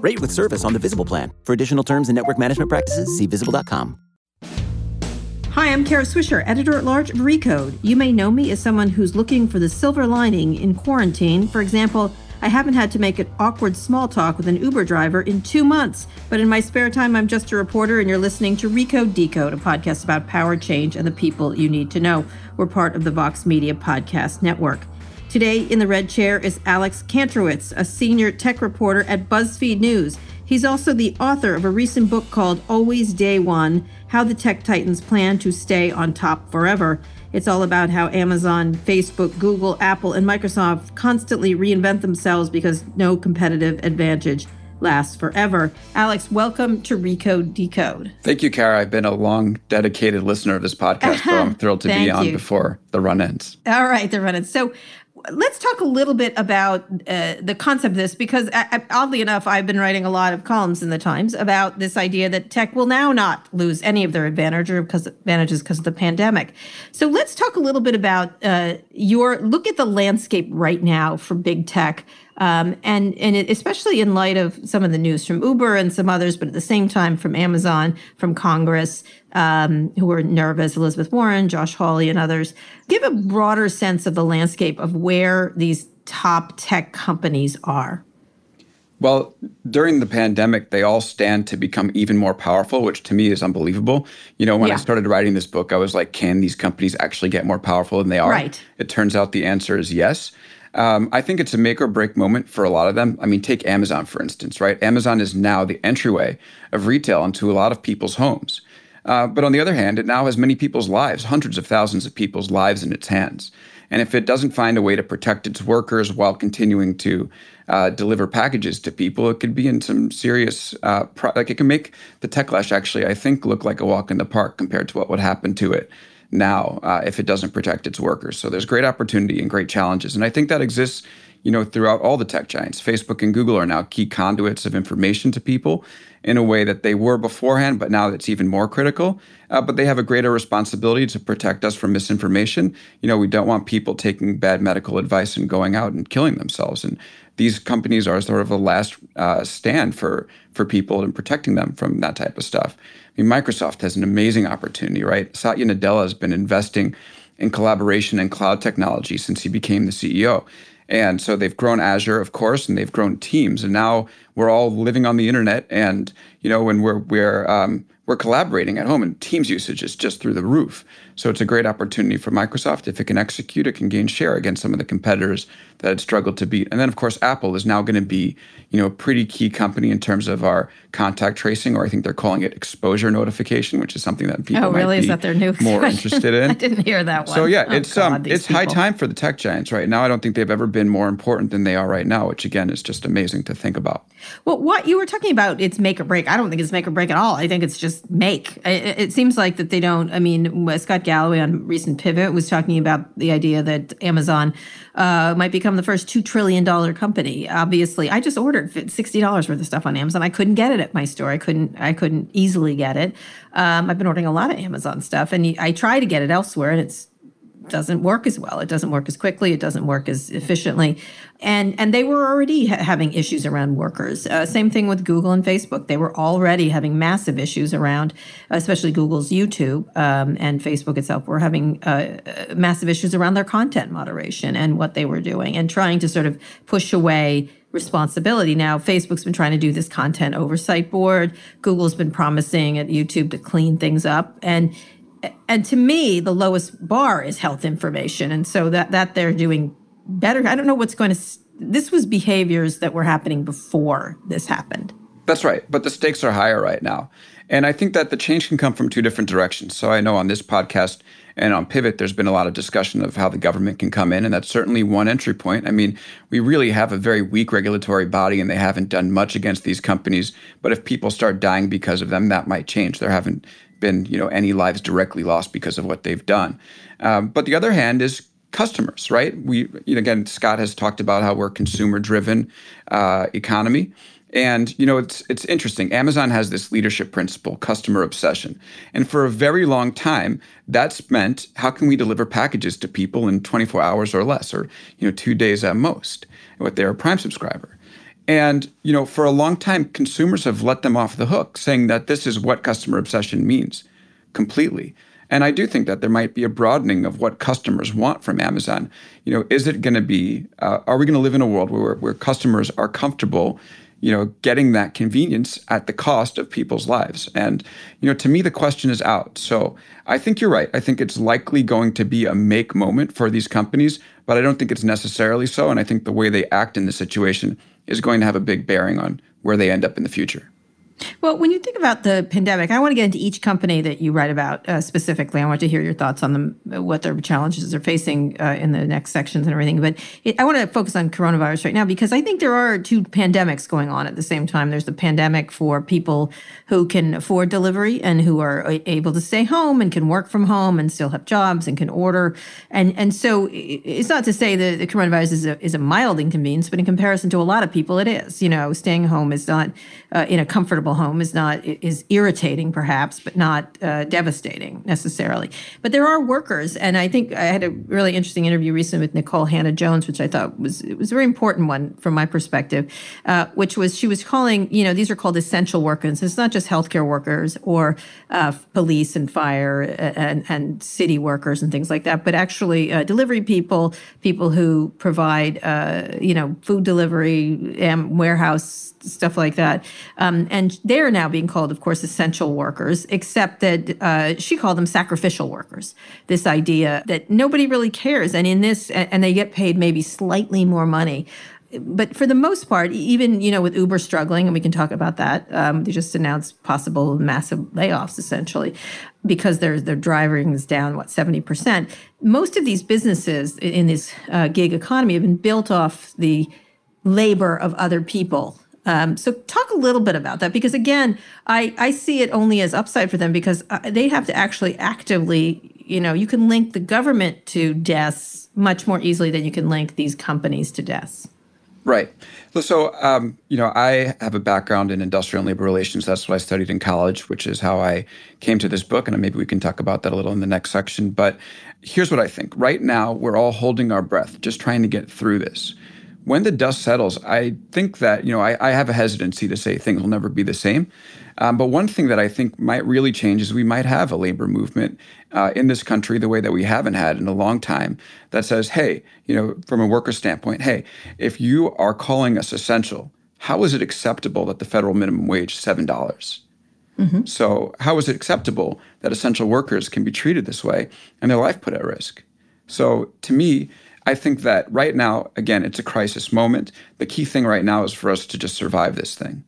Rate with service on the Visible plan. For additional terms and network management practices, see visible.com. Hi, I'm Kara Swisher, editor at large of Recode. You may know me as someone who's looking for the silver lining in quarantine. For example, I haven't had to make an awkward small talk with an Uber driver in two months. But in my spare time, I'm just a reporter, and you're listening to Recode Decode, a podcast about power change and the people you need to know. We're part of the Vox Media Podcast Network. Today in the red chair is Alex Kantrowitz, a senior tech reporter at BuzzFeed News. He's also the author of a recent book called Always Day One How the Tech Titans Plan to Stay on Top Forever. It's all about how Amazon, Facebook, Google, Apple, and Microsoft constantly reinvent themselves because no competitive advantage lasts forever. Alex, welcome to Recode Decode. Thank you, Kara. I've been a long, dedicated listener of this podcast, so I'm thrilled to be on you. before the run ends. All right, the run ends. So, let's talk a little bit about uh, the concept of this because oddly enough i've been writing a lot of columns in the times about this idea that tech will now not lose any of their advantage or because advantages because of the pandemic. So let's talk a little bit about uh, your look at the landscape right now for big tech um, and and it, especially in light of some of the news from Uber and some others, but at the same time from Amazon, from Congress, um, who are nervous, Elizabeth Warren, Josh Hawley, and others, give a broader sense of the landscape of where these top tech companies are. Well, during the pandemic, they all stand to become even more powerful, which to me is unbelievable. You know, when yeah. I started writing this book, I was like, can these companies actually get more powerful than they are? Right. It turns out the answer is yes. Um, I think it's a make or break moment for a lot of them. I mean, take Amazon, for instance, right? Amazon is now the entryway of retail into a lot of people's homes. Uh, but on the other hand, it now has many people's lives, hundreds of thousands of people's lives in its hands. And if it doesn't find a way to protect its workers while continuing to uh, deliver packages to people, it could be in some serious, uh, pro- like it can make the techlash actually, I think, look like a walk in the park compared to what would happen to it now uh, if it doesn't protect its workers. So there's great opportunity and great challenges, and I think that exists. You know, throughout all the tech giants, Facebook and Google are now key conduits of information to people in a way that they were beforehand, but now it's even more critical. Uh, but they have a greater responsibility to protect us from misinformation. You know, we don't want people taking bad medical advice and going out and killing themselves. And these companies are sort of a last uh, stand for for people and protecting them from that type of stuff. I mean, Microsoft has an amazing opportunity, right? Satya Nadella has been investing in collaboration and cloud technology since he became the CEO. And so they've grown Azure, of course, and they've grown Teams, and now we're all living on the internet. And you know, when we're we're um, we're collaborating at home, and Teams usage is just through the roof. So it's a great opportunity for Microsoft. If it can execute, it can gain share against some of the competitors that had struggled to beat. And then, of course, Apple is now going to be, you know, a pretty key company in terms of our contact tracing, or I think they're calling it exposure notification, which is something that people oh, really? might is that their new more interested in. I didn't hear that one. So yeah, oh, it's God, um, it's people. high time for the tech giants right now. I don't think they've ever been more important than they are right now, which again is just amazing to think about. Well, what you were talking about, it's make or break. I don't think it's make or break at all. I think it's just make. It, it seems like that they don't. I mean, Scott Galloway on recent Pivot was talking about the idea that Amazon uh, might become the first $2 trillion company. Obviously, I just ordered $60 worth of stuff on Amazon. I couldn't get it at my store. I couldn't, I couldn't easily get it. Um, I've been ordering a lot of Amazon stuff and I try to get it elsewhere and it's doesn't work as well. It doesn't work as quickly. It doesn't work as efficiently. And and they were already ha- having issues around workers. Uh, same thing with Google and Facebook. They were already having massive issues around, especially Google's YouTube um, and Facebook itself were having uh, massive issues around their content moderation and what they were doing and trying to sort of push away responsibility. Now, Facebook's been trying to do this content oversight board. Google's been promising at YouTube to clean things up. And and to me, the lowest bar is health information. And so that that they're doing better. I don't know what's going to this was behaviors that were happening before this happened. That's right. But the stakes are higher right now. And I think that the change can come from two different directions. So I know on this podcast and on Pivot, there's been a lot of discussion of how the government can come in, and that's certainly one entry point. I mean, we really have a very weak regulatory body, and they haven't done much against these companies. But if people start dying because of them, that might change. There haven't been, you know, any lives directly lost because of what they've done. Um, but the other hand is customers, right? We, you know, again, Scott has talked about how we're consumer-driven uh, economy. And you know, it's it's interesting. Amazon has this leadership principle, customer obsession. And for a very long time, that's meant how can we deliver packages to people in 24 hours or less or you know, 2 days at most with their Prime subscriber. And you know, for a long time consumers have let them off the hook saying that this is what customer obsession means completely. And I do think that there might be a broadening of what customers want from Amazon. You know, is it going to be? Uh, are we going to live in a world where where customers are comfortable you know, getting that convenience at the cost of people's lives. And, you know, to me, the question is out. So I think you're right. I think it's likely going to be a make moment for these companies, but I don't think it's necessarily so. And I think the way they act in this situation is going to have a big bearing on where they end up in the future. Well, when you think about the pandemic, I want to get into each company that you write about uh, specifically. I want to hear your thoughts on them, uh, what their challenges are facing uh, in the next sections and everything. But it, I want to focus on coronavirus right now because I think there are two pandemics going on at the same time. There's the pandemic for people who can afford delivery and who are uh, able to stay home and can work from home and still have jobs and can order. And and so it's not to say that the coronavirus is a, is a mild inconvenience, but in comparison to a lot of people, it is. You know, staying home is not uh, in a comfortable home is not is irritating perhaps but not uh, devastating necessarily. But there are workers and i think i had a really interesting interview recently with nicole hannah-jones which i thought was it was a very important one from my perspective uh, which was she was calling you know these are called essential workers. It's not just healthcare workers or uh, police and fire and, and city workers and things like that but actually uh, delivery people people who provide uh, you know food delivery and warehouse stuff like that. Um, and they are now being called, of course, essential workers, except that uh, she called them sacrificial workers. This idea that nobody really cares. And in this, and they get paid maybe slightly more money but for the most part, even you know with Uber struggling, and we can talk about that. Um, they just announced possible massive layoffs, essentially, because their their driving is down what seventy percent. Most of these businesses in this uh, gig economy have been built off the labor of other people um, so talk a little bit about that because again, I, I see it only as upside for them because uh, they have to actually actively, you know, you can link the government to deaths much more easily than you can link these companies to deaths. Right. So, um, you know, I have a background in industrial and labor relations. That's what I studied in college, which is how I came to this book. And maybe we can talk about that a little in the next section. But here's what I think. Right now, we're all holding our breath, just trying to get through this when the dust settles, I think that, you know, I, I have a hesitancy to say things will never be the same. Um, but one thing that I think might really change is we might have a labor movement uh, in this country the way that we haven't had in a long time that says, hey, you know, from a worker standpoint, hey, if you are calling us essential, how is it acceptable that the federal minimum wage is 7? dollars mm-hmm. So, how is it acceptable that essential workers can be treated this way and their life put at risk? So, to me, I think that right now, again, it's a crisis moment. The key thing right now is for us to just survive this thing.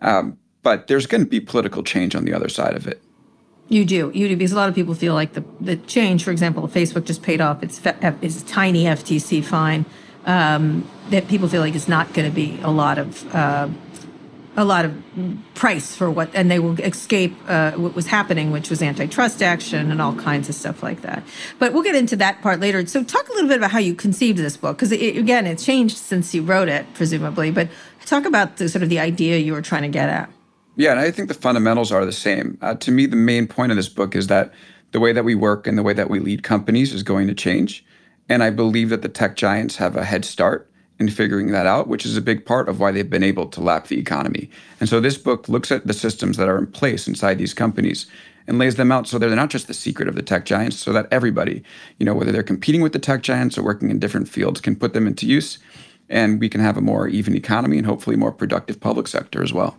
Um, but there's going to be political change on the other side of it. You do, you do, because a lot of people feel like the the change. For example, Facebook just paid off its its tiny FTC fine. Um, that people feel like it's not going to be a lot of uh, a lot of price for what, and they will escape uh, what was happening, which was antitrust action and all kinds of stuff like that. But we'll get into that part later. So, talk a little bit about how you conceived this book, because it, again, it's changed since you wrote it, presumably. But talk about the sort of the idea you were trying to get at. Yeah, and I think the fundamentals are the same. Uh, to me, the main point of this book is that the way that we work and the way that we lead companies is going to change. And I believe that the tech giants have a head start in figuring that out, which is a big part of why they've been able to lap the economy. And so this book looks at the systems that are in place inside these companies and lays them out so they're not just the secret of the tech giants, so that everybody, you know, whether they're competing with the tech giants or working in different fields, can put them into use and we can have a more even economy and hopefully more productive public sector as well.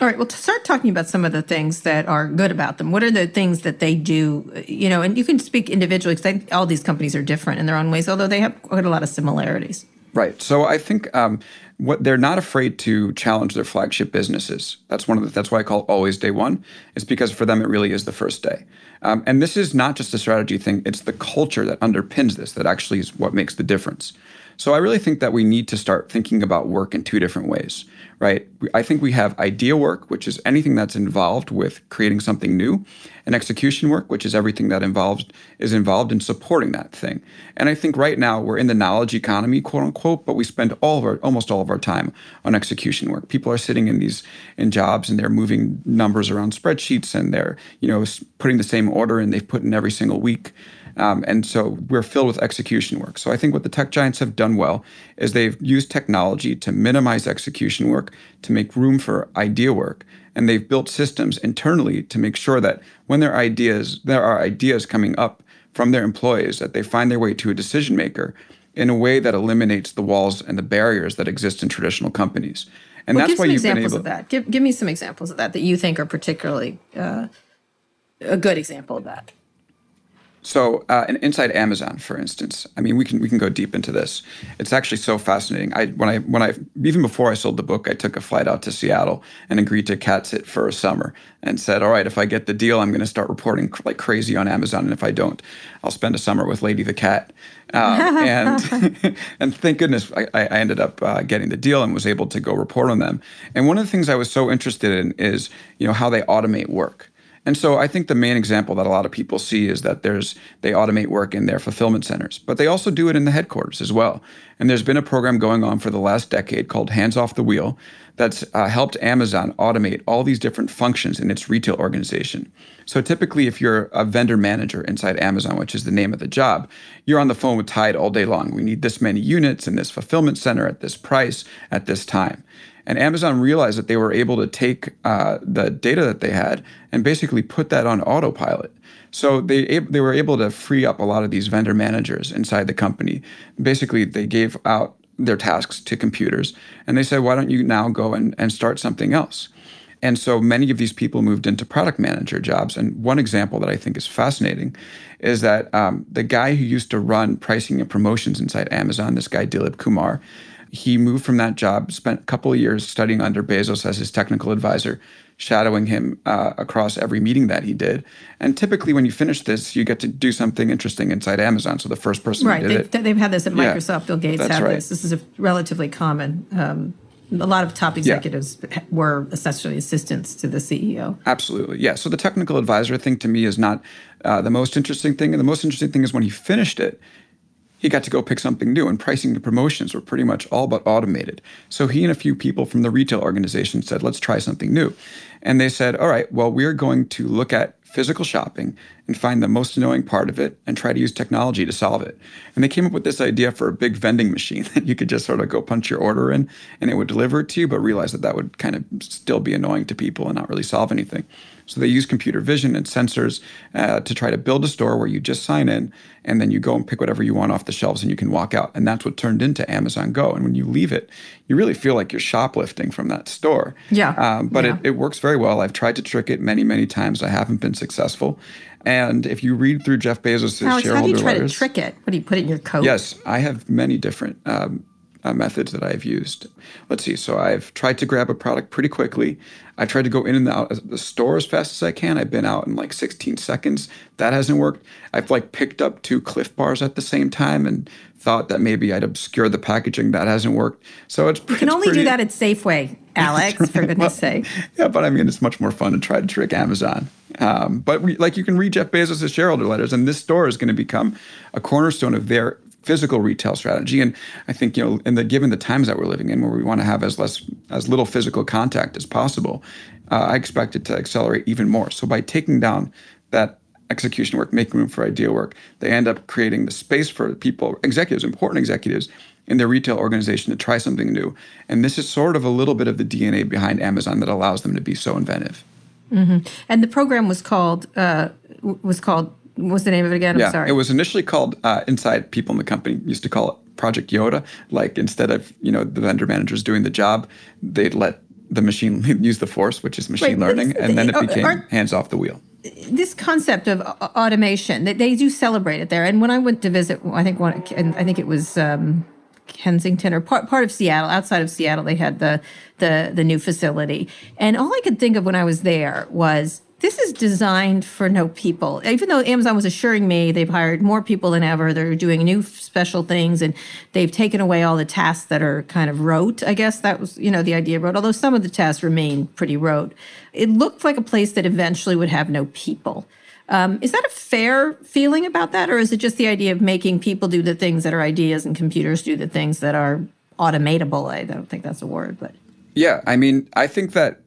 All right. Well, to start talking about some of the things that are good about them. What are the things that they do? You know, and you can speak individually because all these companies are different in their own ways, although they have quite a lot of similarities. Right. So I think um, what they're not afraid to challenge their flagship businesses. That's one of the, that's why I call always day one. Is because for them it really is the first day. Um, and this is not just a strategy thing; it's the culture that underpins this that actually is what makes the difference. So I really think that we need to start thinking about work in two different ways right? I think we have idea work, which is anything that's involved with creating something new, and execution work, which is everything that involves is involved in supporting that thing. And I think right now we're in the knowledge economy, quote unquote, but we spend all of our almost all of our time on execution work. People are sitting in these in jobs and they're moving numbers around spreadsheets and they're you know putting the same order and they've put in every single week. Um, and so we're filled with execution work. So I think what the tech giants have done well is they've used technology to minimize execution work, to make room for idea work. And they've built systems internally to make sure that when there are ideas, there are ideas coming up from their employees, that they find their way to a decision maker in a way that eliminates the walls and the barriers that exist in traditional companies. And well, that's why you've been able. Of that. Give, give me some examples of that that you think are particularly uh, a good example of that. So, uh, inside Amazon, for instance, I mean, we can we can go deep into this. It's actually so fascinating. I when I when I even before I sold the book, I took a flight out to Seattle and agreed to cat sit for a summer, and said, "All right, if I get the deal, I'm going to start reporting like crazy on Amazon, and if I don't, I'll spend a summer with Lady the cat." Um, and and thank goodness I, I ended up uh, getting the deal and was able to go report on them. And one of the things I was so interested in is you know how they automate work. And so I think the main example that a lot of people see is that there's they automate work in their fulfillment centers, but they also do it in the headquarters as well. And there's been a program going on for the last decade called Hands Off the Wheel that's uh, helped Amazon automate all these different functions in its retail organization. So typically, if you're a vendor manager inside Amazon, which is the name of the job, you're on the phone with Tide all day long. We need this many units in this fulfillment center at this price at this time. And Amazon realized that they were able to take uh, the data that they had and basically put that on autopilot. So they they were able to free up a lot of these vendor managers inside the company. Basically, they gave out their tasks to computers, and they said, "Why don't you now go and, and start something else?" And so many of these people moved into product manager jobs. And one example that I think is fascinating is that um, the guy who used to run pricing and promotions inside Amazon, this guy Dilip Kumar, he moved from that job, spent a couple of years studying under Bezos as his technical advisor, shadowing him uh, across every meeting that he did. And typically, when you finish this, you get to do something interesting inside Amazon. So the first person right, they've, they've, had this at Microsoft. Yeah, Bill Gates had right. this. This is a relatively common. Um, a lot of top executives yeah. were essentially assistants to the CEO. Absolutely, yeah. So the technical advisor thing to me is not uh, the most interesting thing, and the most interesting thing is when he finished it, he got to go pick something new, and pricing and promotions were pretty much all but automated. So he and a few people from the retail organization said, let's try something new. And they said, all right, well, we're going to look at physical shopping and find the most annoying part of it and try to use technology to solve it. And they came up with this idea for a big vending machine that you could just sort of go punch your order in and it would deliver it to you, but realize that that would kind of still be annoying to people and not really solve anything. So they use computer vision and sensors uh, to try to build a store where you just sign in and then you go and pick whatever you want off the shelves and you can walk out. And that's what turned into Amazon Go. And when you leave it, you really feel like you're shoplifting from that store. Yeah. Um, but yeah. It, it works very well. I've tried to trick it many, many times. I haven't been successful. And if you read through Jeff Bezos' Alex, shareholder how do you try letters, to trick it? What do you put it in your coat? Yes, I have many different um, uh, methods that I've used. Let's see. So I've tried to grab a product pretty quickly. I tried to go in and out of the store as fast as I can. I've been out in like 16 seconds. That hasn't worked. I've like picked up two Clif Bars at the same time and thought that maybe I'd obscure the packaging. That hasn't worked. So it's you can it's only pretty, do that at Safeway, Alex. For goodness' sake. Yeah, but I mean, it's much more fun to try to trick Amazon. Um, but we, like you can read Jeff Bezos' shareholder letters, and this store is going to become a cornerstone of their physical retail strategy. And I think you know, in the given the times that we're living in, where we want to have as less as little physical contact as possible, uh, I expect it to accelerate even more. So by taking down that execution work, making room for idea work, they end up creating the space for people, executives, important executives in their retail organization to try something new. And this is sort of a little bit of the DNA behind Amazon that allows them to be so inventive. Mm-hmm. And the program was called uh, was called What's the name of it again? I'm yeah, sorry. It was initially called uh, Inside People in the Company used to call it Project Yoda. Like instead of you know the vendor managers doing the job, they'd let the machine use the force, which is machine right, learning, and then it became hands off the wheel. This concept of automation, they, they do celebrate it there. And when I went to visit, I think one, and I think it was um, Kensington or part part of Seattle, outside of Seattle, they had the the the new facility. And all I could think of when I was there was this is designed for no people. Even though Amazon was assuring me they've hired more people than ever, they're doing new special things and they've taken away all the tasks that are kind of rote. I guess that was, you know, the idea of rote, although some of the tasks remain pretty rote. It looked like a place that eventually would have no people. Um, is that a fair feeling about that, or is it just the idea of making people do the things that are ideas and computers do the things that are automatable? I don't think that's a word, but yeah, I mean, I think that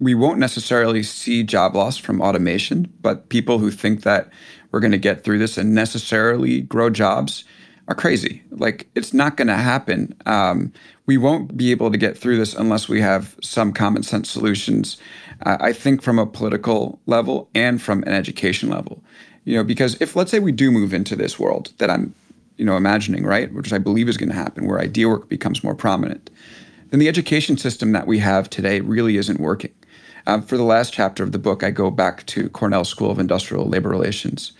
we won't necessarily see job loss from automation, but people who think that we're going to get through this and necessarily grow jobs are crazy. Like it's not going to happen. Um, we won't be able to get through this unless we have some common sense solutions. Uh, I think from a political level and from an education level. You know, because if let's say we do move into this world that I'm, you know, imagining, right, which I believe is going to happen, where idea work becomes more prominent, then the education system that we have today really isn't working. Um, for the last chapter of the book, I go back to Cornell School of Industrial Labor Relations.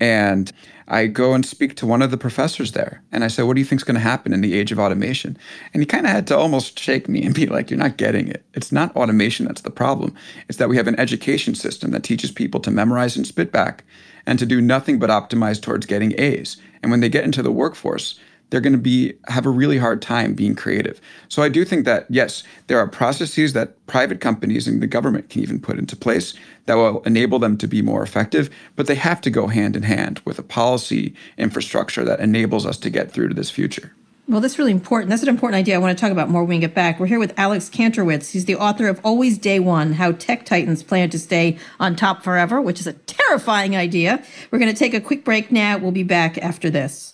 And I go and speak to one of the professors there. And I say, What do you think is going to happen in the age of automation? And he kind of had to almost shake me and be like, You're not getting it. It's not automation that's the problem. It's that we have an education system that teaches people to memorize and spit back and to do nothing but optimize towards getting A's. And when they get into the workforce, they're going to be have a really hard time being creative. So I do think that yes, there are processes that private companies and the government can even put into place that will enable them to be more effective, but they have to go hand in hand with a policy infrastructure that enables us to get through to this future. Well, that's really important. That's an important idea I want to talk about more when we get back. We're here with Alex Kantrowitz. He's the author of Always Day One How Tech Titans Plan to Stay on Top Forever, which is a terrifying idea. We're going to take a quick break now. We'll be back after this.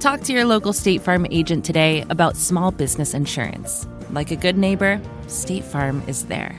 Talk to your local State Farm agent today about small business insurance. Like a good neighbor, State Farm is there.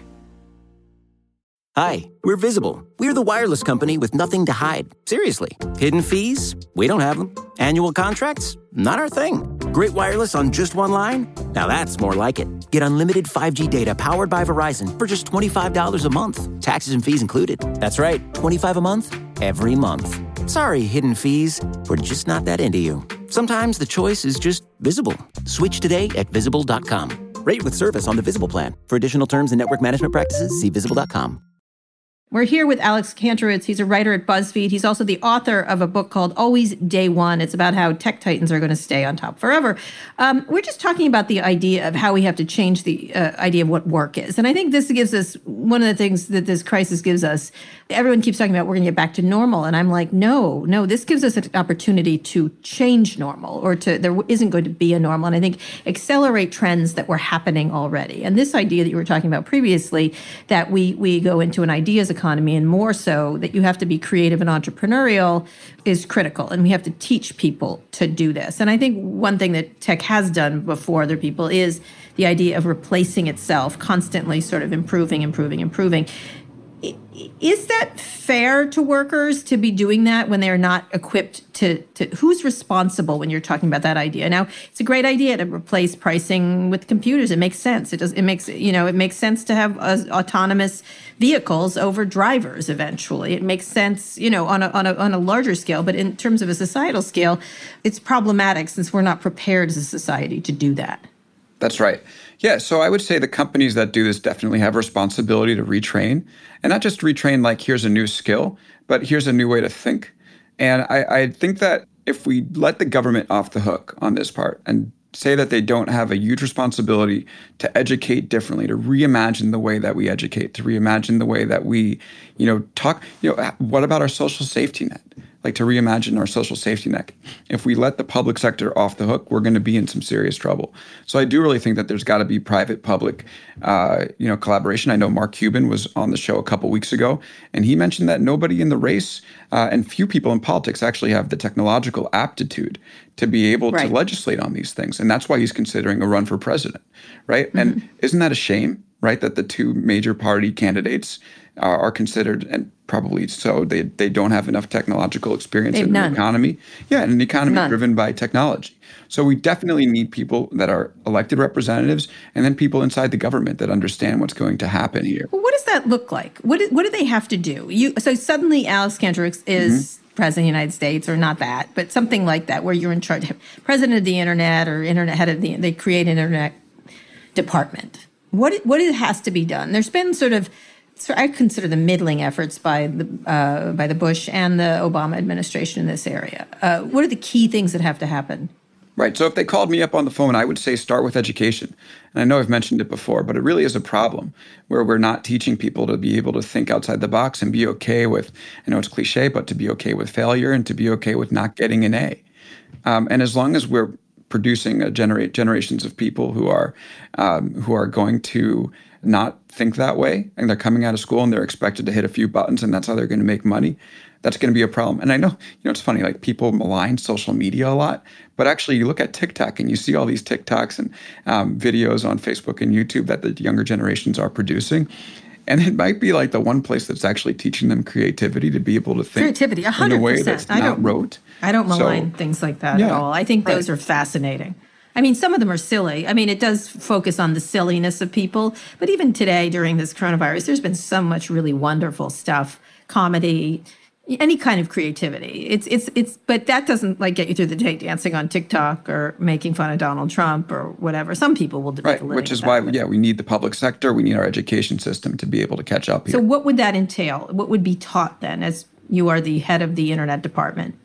Hi, we're Visible. We're the wireless company with nothing to hide. Seriously. Hidden fees? We don't have them. Annual contracts? Not our thing. Great wireless on just one line? Now that's more like it. Get unlimited 5G data powered by Verizon for just $25 a month. Taxes and fees included. That's right, 25 a month every month. Sorry, hidden fees. We're just not that into you. Sometimes the choice is just visible. Switch today at visible.com. Rate with service on the Visible plan. For additional terms and network management practices, see visible.com. We're here with Alex Kantrowitz. He's a writer at BuzzFeed. He's also the author of a book called Always Day One. It's about how tech titans are going to stay on top forever. Um, we're just talking about the idea of how we have to change the uh, idea of what work is. And I think this gives us one of the things that this crisis gives us. Everyone keeps talking about we're going to get back to normal. And I'm like, no, no, this gives us an opportunity to change normal or to, there isn't going to be a normal. And I think accelerate trends that were happening already. And this idea that you were talking about previously, that we, we go into an ideas economy and more so that you have to be creative and entrepreneurial is critical. And we have to teach people to do this. And i think one thing that tech has done before other people is the idea of replacing itself constantly sort of improving improving improving. Is that fair to workers to be doing that when they're not equipped to, to who's responsible when you're talking about that idea? Now it's a great idea to replace pricing with computers. It makes sense. It does it makes you know it makes sense to have autonomous vehicles over drivers eventually. It makes sense you know on a, on a on a larger scale but in terms of a societal scale it's problematic since we're not prepared as a society to do that. That's right. Yeah, so I would say the companies that do this definitely have responsibility to retrain, and not just retrain like here's a new skill, but here's a new way to think. And I, I think that if we let the government off the hook on this part and say that they don't have a huge responsibility to educate differently, to reimagine the way that we educate, to reimagine the way that we, you know, talk. You know, what about our social safety net? Like to reimagine our social safety net. If we let the public sector off the hook, we're going to be in some serious trouble. So I do really think that there's got to be private-public, uh, you know, collaboration. I know Mark Cuban was on the show a couple weeks ago, and he mentioned that nobody in the race uh, and few people in politics actually have the technological aptitude to be able right. to legislate on these things, and that's why he's considering a run for president, right? Mm-hmm. And isn't that a shame? Right, that the two major party candidates are, are considered, and probably so, they, they don't have enough technological experience in the economy. Yeah, and an economy none. driven by technology. So we definitely need people that are elected representatives and then people inside the government that understand what's going to happen here. Well, what does that look like? What do, what do they have to do? You so suddenly Alex Kantrowitz is mm-hmm. president of the United States, or not that, but something like that, where you're in charge, president of the internet or internet head of the. They create an internet department. What what has to be done? There's been sort of so I consider the middling efforts by the uh, by the Bush and the Obama administration in this area. Uh, what are the key things that have to happen? Right. So if they called me up on the phone, I would say start with education. And I know I've mentioned it before, but it really is a problem where we're not teaching people to be able to think outside the box and be okay with. I know it's cliche, but to be okay with failure and to be okay with not getting an A. Um, and as long as we're producing a generate generations of people who are um, who are going to not think that way and they're coming out of school and they're expected to hit a few buttons and that's how they're going to make money. That's going to be a problem. And i know you know it's funny like people malign social media a lot but actually you look at tiktok and you see all these tiktoks and um, videos on facebook and youtube that the younger generations are producing and it might be like the one place that's actually teaching them creativity to be able to think creativity 100%. in a way that's I not rote. I don't malign so, things like that yeah, at all. I think those right. are fascinating. I mean, some of them are silly. I mean, it does focus on the silliness of people. But even today, during this coronavirus, there's been so much really wonderful stuff, comedy, any kind of creativity. It's it's it's. But that doesn't like get you through the day dancing on TikTok or making fun of Donald Trump or whatever. Some people will right, which is why yeah, we need the public sector. We need our education system to be able to catch up here. So, what would that entail? What would be taught then, as you are the head of the internet department?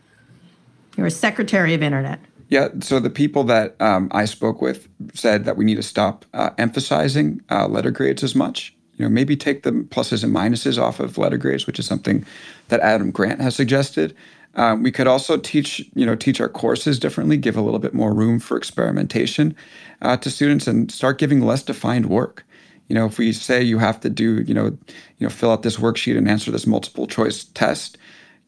You're a secretary of internet. Yeah, so the people that um, I spoke with said that we need to stop uh, emphasizing uh, letter grades as much. You know, maybe take the pluses and minuses off of letter grades, which is something that Adam Grant has suggested. Um, we could also teach, you know, teach our courses differently, give a little bit more room for experimentation uh, to students, and start giving less defined work. You know, if we say you have to do, you know, you know, fill out this worksheet and answer this multiple choice test,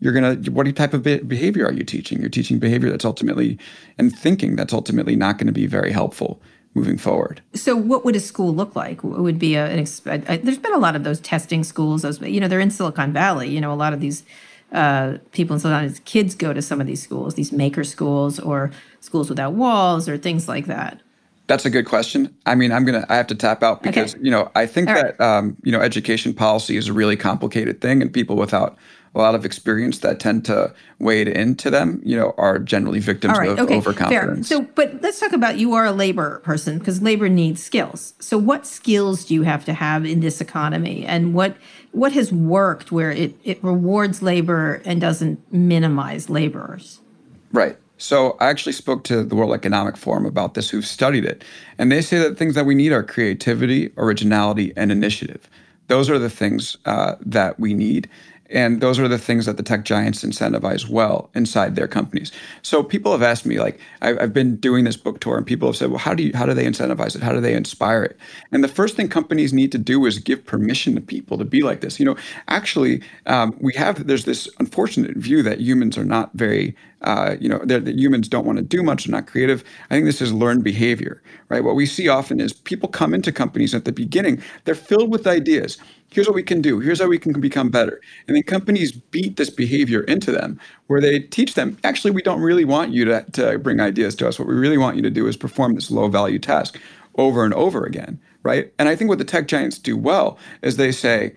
you're to what type of behavior are you teaching you're teaching behavior that's ultimately and thinking that's ultimately not going to be very helpful moving forward so what would a school look like what would be a, an there's been a lot of those testing schools those you know they're in silicon valley you know a lot of these uh, people in silicon valley kids go to some of these schools these maker schools or schools without walls or things like that that's a good question. I mean, I'm gonna I have to tap out because okay. you know I think All that right. um, you know education policy is a really complicated thing, and people without a lot of experience that tend to wade into them, you know, are generally victims right, of okay, overconfidence. Fair. So, but let's talk about you are a labor person because labor needs skills. So, what skills do you have to have in this economy, and what what has worked where it it rewards labor and doesn't minimize laborers? Right. So I actually spoke to the World Economic Forum about this, who've studied it, and they say that things that we need are creativity, originality, and initiative. Those are the things uh, that we need. And those are the things that the tech giants incentivize well inside their companies. So people have asked me, like, I've been doing this book tour, and people have said, well, how do you, how do they incentivize it? How do they inspire it? And the first thing companies need to do is give permission to people to be like this. You know, actually, um, we have there's this unfortunate view that humans are not very uh, you know, that humans don't want to do much, they're not creative. I think this is learned behavior, right? What we see often is people come into companies at the beginning, they're filled with ideas here's what we can do here's how we can become better. And then companies beat this behavior into them where they teach them actually we don't really want you to, to bring ideas to us. What we really want you to do is perform this low value task over and over again right? And i think what the tech giants do well is they say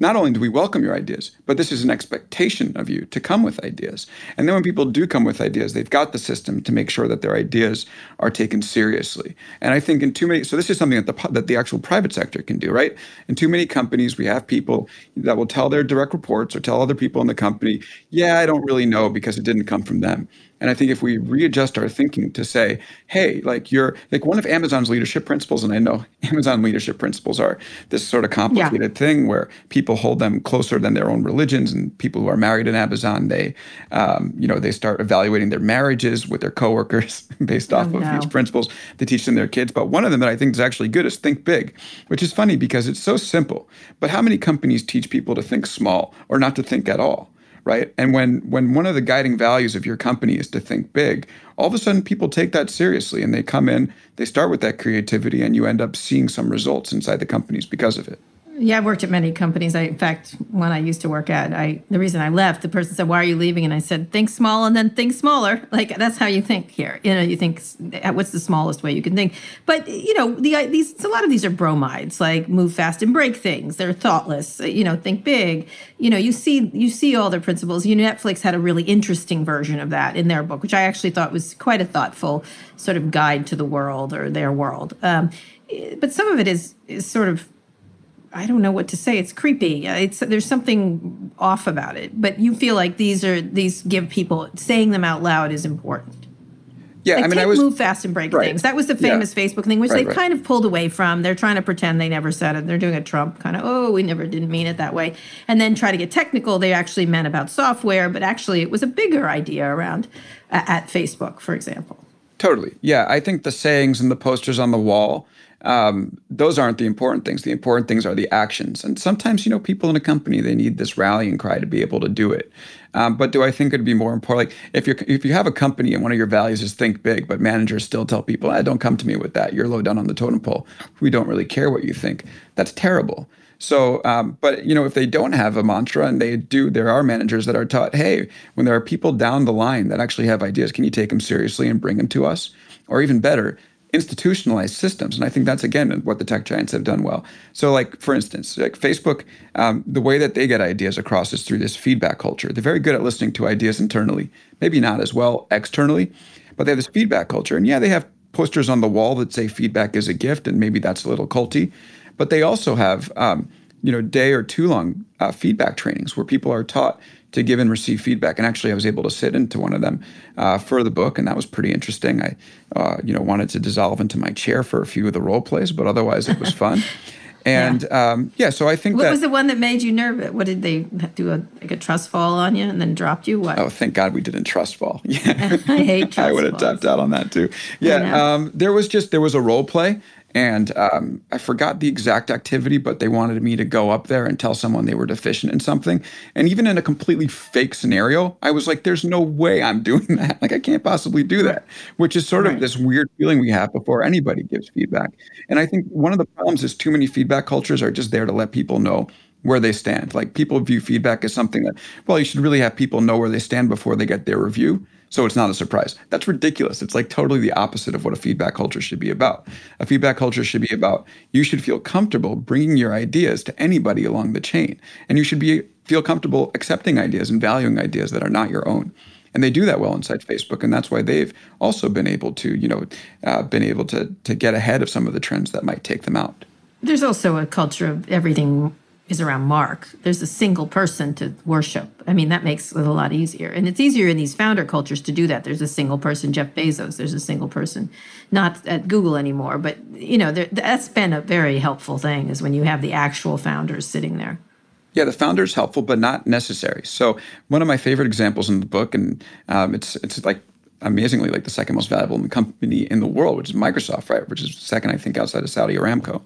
not only do we welcome your ideas, but this is an expectation of you to come with ideas. And then when people do come with ideas, they've got the system to make sure that their ideas are taken seriously. And I think in too many, so this is something that the that the actual private sector can do, right? In too many companies, we have people that will tell their direct reports or tell other people in the company, "Yeah, I don't really know because it didn't come from them." And I think if we readjust our thinking to say, hey, like you're like one of Amazon's leadership principles, and I know Amazon leadership principles are this sort of complicated yeah. thing where people hold them closer than their own religions, and people who are married in Amazon, they, um, you know, they start evaluating their marriages with their coworkers based off oh, of no. these principles. They teach them their kids. But one of them that I think is actually good is think big, which is funny because it's so simple. But how many companies teach people to think small or not to think at all? Right? And when when one of the guiding values of your company is to think big, all of a sudden people take that seriously and they come in, they start with that creativity and you end up seeing some results inside the companies because of it. Yeah, I've worked at many companies. I, in fact, when I used to work at, I the reason I left, the person said, "Why are you leaving?" And I said, "Think small and then think smaller." Like that's how you think here. You know, you think uh, what's the smallest way you can think. But you know, the uh, these a lot of these are bromides, like move fast and break things. They're thoughtless. Uh, you know, think big. You know, you see you see all their principles. You know, Netflix had a really interesting version of that in their book, which I actually thought was quite a thoughtful sort of guide to the world or their world. Um, eh, but some of it is is sort of I don't know what to say. It's creepy. It's there's something off about it. But you feel like these are these give people saying them out loud is important. Yeah, like I mean, I was move fast and break right. things. That was the famous yeah. Facebook thing, which right, they right. kind of pulled away from. They're trying to pretend they never said it. They're doing a Trump kind of, oh, we never didn't mean it that way, and then try to get technical. They actually meant about software, but actually it was a bigger idea around uh, at Facebook, for example. Totally. Yeah, I think the sayings and the posters on the wall um, those aren't the important things. The important things are the actions. And sometimes, you know, people in a company they need this rallying cry to be able to do it. Um, but do I think it'd be more important? Like if you if you have a company and one of your values is think big, but managers still tell people, ah, "Don't come to me with that. You're low down on the totem pole. We don't really care what you think." That's terrible. So, um, but you know, if they don't have a mantra and they do, there are managers that are taught, hey, when there are people down the line that actually have ideas, can you take them seriously and bring them to us? Or even better, institutionalized systems. And i think that's again what the tech giants have done well. So like for instance like facebook um, the way that they get ideas across is through this feedback culture. They're very good at listening to ideas internally maybe not as well externally but they have this feedback culture. And yeah they have posters on the wall that say feedback is a gift and maybe that's a little culty. But they also have um, you know day or two long uh, feedback trainings where people are taught to give and receive feedback. And actually, I was able to sit into one of them uh, for the book, and that was pretty interesting. I, uh, you know, wanted to dissolve into my chair for a few of the role plays, but otherwise, it was fun. And yeah. Um, yeah. so I think what that, was the one that made you nervous? What did they do? A like a trust fall on you and then dropped you? What? Oh, thank God we didn't trust fall. Yeah, I hate. Trust I would have tapped out on that too. Yeah, um, there was just there was a role play, and um, I forgot the exact activity, but they wanted me to go up there and tell someone they were deficient in something. And even in a completely fake scenario, I was like, there's no way I'm doing that. Like, I can't possibly do that, which is sort right. of this weird feeling we have before anybody gives feedback. And I think one of the problems is too many feedback cultures are just there to let people know where they stand. Like, people view feedback as something that, well, you should really have people know where they stand before they get their review so it's not a surprise. That's ridiculous. It's like totally the opposite of what a feedback culture should be about. A feedback culture should be about you should feel comfortable bringing your ideas to anybody along the chain, and you should be feel comfortable accepting ideas and valuing ideas that are not your own. And they do that well inside Facebook, and that's why they've also been able to, you know, uh, been able to to get ahead of some of the trends that might take them out. There's also a culture of everything is around Mark. There's a single person to worship. I mean, that makes it a lot easier. And it's easier in these founder cultures to do that. There's a single person, Jeff Bezos. There's a single person, not at Google anymore. But, you know, there, that's been a very helpful thing is when you have the actual founders sitting there. Yeah, the founder is helpful, but not necessary. So one of my favorite examples in the book, and um, it's it's like amazingly like the second most valuable company in the world, which is Microsoft, right? Which is second, I think, outside of Saudi Aramco.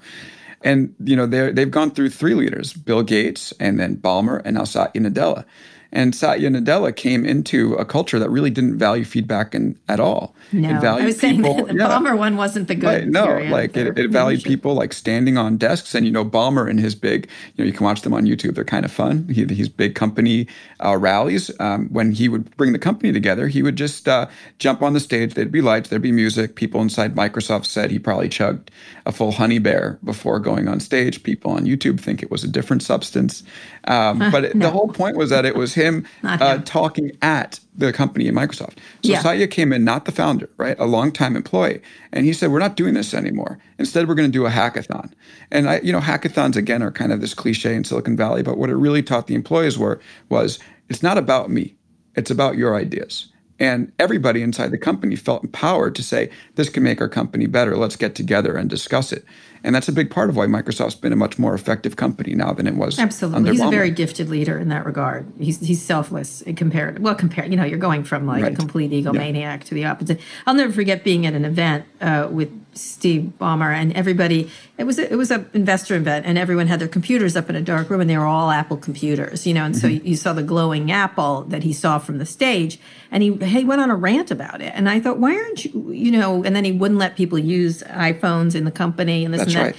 And you know, they they've gone through three leaders: Bill Gates, and then Ballmer, and now Satya Nadella. And Satya Nadella came into a culture that really didn't value feedback in, at all. No, it valued I was people, saying that the yeah. Ballmer one wasn't the good. Right, no, like it, it valued people like standing on desks, and you know, Ballmer and his big, you know, you can watch them on YouTube. They're kind of fun. He, he's big company uh, rallies. Um, when he would bring the company together, he would just uh, jump on the stage. There'd be lights, there'd be music. People inside Microsoft said he probably chugged a full honey bear before going on stage. People on YouTube think it was a different substance, um, but it, no. the whole point was that it was him, uh, talking at the company in Microsoft. So yeah. Satya came in, not the founder, right? A longtime employee. And he said, We're not doing this anymore. Instead, we're going to do a hackathon. And I, you know, hackathons again are kind of this cliche in Silicon Valley, but what it really taught the employees were was it's not about me. It's about your ideas. And everybody inside the company felt empowered to say, this can make our company better. Let's get together and discuss it. And that's a big part of why Microsoft's been a much more effective company now than it was. Absolutely, he's a very gifted leader in that regard. He's he's selfless compared. Well, compared, you know, you're going from like right. a complete egomaniac yeah. to the opposite. I'll never forget being at an event uh, with Steve Ballmer and everybody. It was a, it was an investor event, and everyone had their computers up in a dark room, and they were all Apple computers, you know. And mm-hmm. so you, saw the glowing Apple that he saw from the stage, and he he went on a rant about it. And I thought, why aren't you, you know? And then he wouldn't let people use iPhones in the company and this That's and that. Right.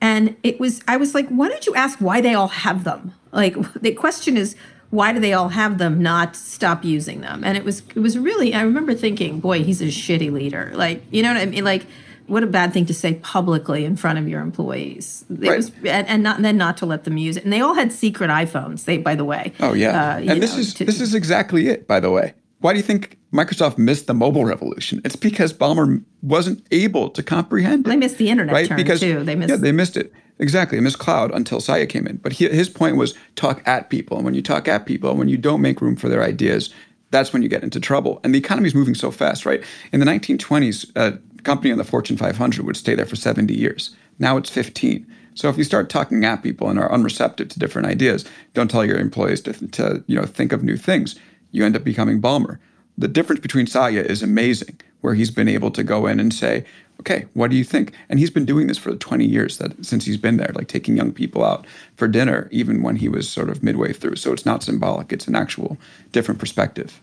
And it was, I was like, why don't you ask why they all have them? Like the question is, why do they all have them not stop using them and it was it was really i remember thinking boy he's a shitty leader like you know what i mean like what a bad thing to say publicly in front of your employees. It right. was, and, and, not and then not to let them use it. And they all had secret iPhones. They, by the way. Oh yeah, uh, and this know, is to, this is exactly it. By the way, why do you think Microsoft missed the mobile revolution? It's because Ballmer wasn't able to comprehend. It, they missed the internet right? because, too. They missed. Yeah, they missed it. Exactly. They missed cloud until Satya came in. But he, his point was talk at people. And when you talk at people, and when you don't make room for their ideas, that's when you get into trouble. And the economy is moving so fast, right? In the 1920s, uh, company on the Fortune 500 would stay there for 70 years. Now it's 15. So if you start talking at people and are unreceptive to different ideas, don't tell your employees to, to you know think of new things. You end up becoming Ballmer. The difference between Satya is amazing, where he's been able to go in and say, "Okay, what do you think?" And he's been doing this for 20 years that since he's been there, like taking young people out for dinner, even when he was sort of midway through. So it's not symbolic; it's an actual different perspective.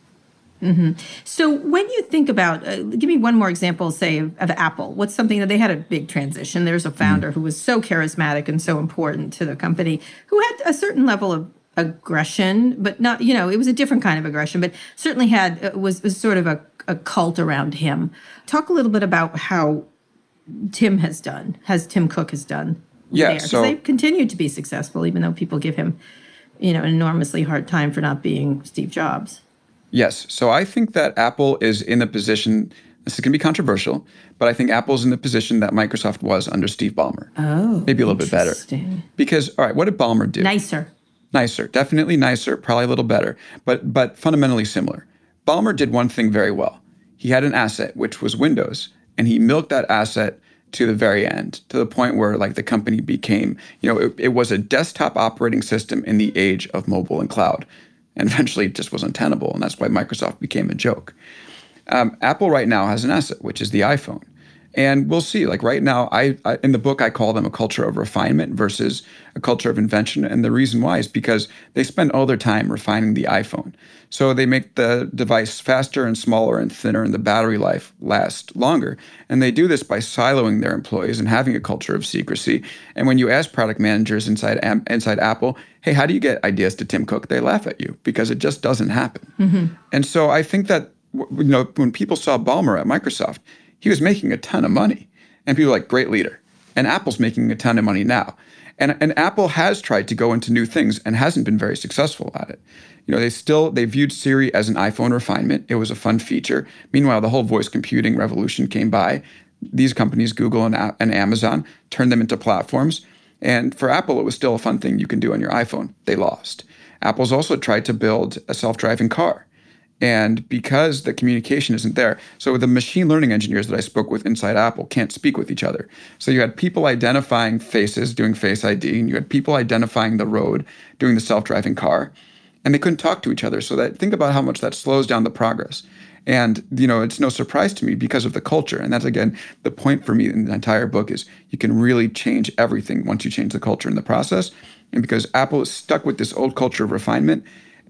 Mm-hmm. So when you think about, uh, give me one more example, say of, of, Apple. What's something that they had a big transition? There's a founder mm-hmm. who was so charismatic and so important to the company, who had a certain level of aggression, but not, you know, it was a different kind of aggression, but certainly had uh, was was sort of a, a cult around him. Talk a little bit about how Tim has done, has Tim Cook has done. Yeah, there. so they continued to be successful, even though people give him, you know, an enormously hard time for not being Steve Jobs. Yes. So I think that Apple is in the position, this is going to be controversial, but I think Apple's in the position that Microsoft was under Steve Ballmer. Oh. Maybe a little bit better. Because, all right, what did Ballmer do? Nicer. Nicer. Definitely nicer, probably a little better, but, but fundamentally similar. Ballmer did one thing very well. He had an asset, which was Windows, and he milked that asset to the very end, to the point where like the company became, you know, it, it was a desktop operating system in the age of mobile and cloud and eventually it just was untenable, and that's why Microsoft became a joke. Um, Apple right now has an asset, which is the iPhone, and we'll see. Like right now, I, I, in the book I call them a culture of refinement versus a culture of invention, and the reason why is because they spend all their time refining the iPhone. So they make the device faster and smaller and thinner, and the battery life last longer. And they do this by siloing their employees and having a culture of secrecy. And when you ask product managers inside inside Apple, "Hey, how do you get ideas to Tim Cook?" They laugh at you because it just doesn't happen. Mm-hmm. And so I think that you know when people saw Ballmer at Microsoft, he was making a ton of money, and people like, "Great leader." And Apple's making a ton of money now. And, and Apple has tried to go into new things and hasn't been very successful at it. You know, they still they viewed Siri as an iPhone refinement. It was a fun feature. Meanwhile, the whole voice computing revolution came by. These companies, Google and, and Amazon, turned them into platforms. And for Apple, it was still a fun thing you can do on your iPhone. They lost. Apple's also tried to build a self-driving car. And because the communication isn't there, so the machine learning engineers that I spoke with inside Apple can't speak with each other. So you had people identifying faces doing Face ID, and you had people identifying the road doing the self driving car and they couldn't talk to each other. So that think about how much that slows down the progress. And you know, it's no surprise to me because of the culture. And that's again the point for me in the entire book is you can really change everything once you change the culture in the process. And because Apple is stuck with this old culture of refinement,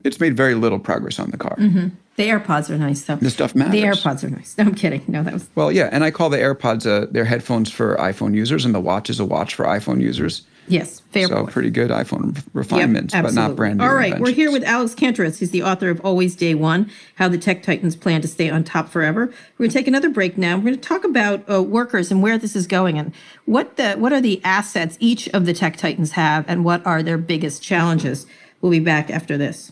it's made very little progress on the car. Mm-hmm. The AirPods are nice, though. The stuff matters. The AirPods are nice. No, I'm kidding. No, that was. Well, yeah, and I call the AirPods uh, they're headphones for iPhone users, and the watch is a watch for iPhone users. Yes, fair So point. pretty good iPhone refinements, yep, but not brand new. All right, we're here with Alex Kantrowitz. He's the author of Always Day One: How the Tech Titans Plan to Stay on Top Forever. We're going to take another break now. We're going to talk about uh, workers and where this is going, and what the what are the assets each of the Tech Titans have, and what are their biggest challenges. We'll be back after this.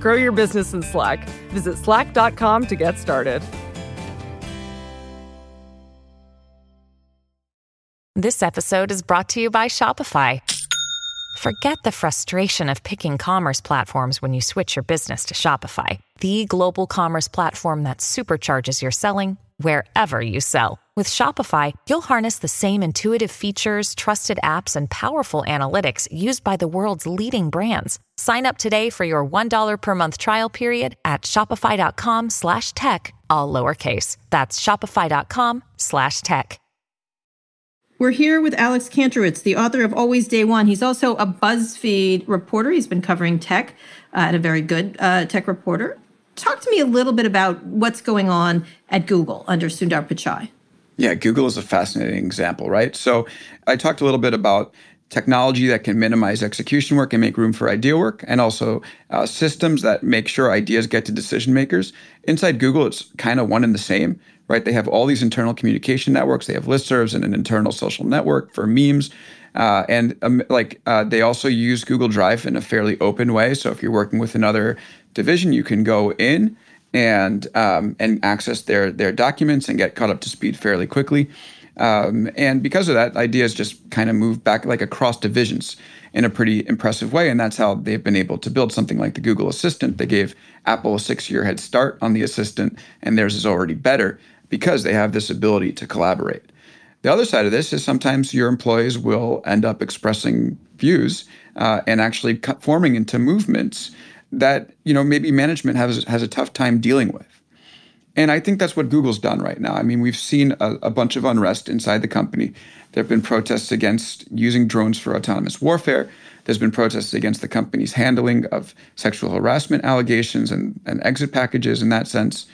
Grow your business in Slack. Visit slack.com to get started. This episode is brought to you by Shopify. Forget the frustration of picking commerce platforms when you switch your business to Shopify, the global commerce platform that supercharges your selling wherever you sell. With Shopify, you'll harness the same intuitive features, trusted apps, and powerful analytics used by the world's leading brands. Sign up today for your $1 per month trial period at shopify.com slash tech, all lowercase. That's shopify.com slash tech. We're here with Alex Kantrowitz, the author of Always Day One. He's also a BuzzFeed reporter. He's been covering tech uh, at a very good uh, tech reporter. Talk to me a little bit about what's going on at Google under Sundar Pichai. Yeah, Google is a fascinating example, right? So I talked a little bit about technology that can minimize execution work and make room for idea work, and also uh, systems that make sure ideas get to decision makers. Inside Google, it's kind of one and the same, right? They have all these internal communication networks. They have listservs and an internal social network for memes. Uh, and um, like uh, they also use Google Drive in a fairly open way. So if you're working with another division, you can go in and um, and access their their documents and get caught up to speed fairly quickly. Um, and because of that, ideas just kind of move back like across divisions in a pretty impressive way. And that's how they've been able to build something like the Google Assistant. They gave Apple a six year head start on the Assistant, and theirs is already better because they have this ability to collaborate. The other side of this is sometimes your employees will end up expressing views uh, and actually forming into movements that you know maybe management has has a tough time dealing with. And I think that's what Google's done right now. I mean, we've seen a, a bunch of unrest inside the company. There have been protests against using drones for autonomous warfare. There's been protests against the company's handling of sexual harassment allegations and, and exit packages in that sense.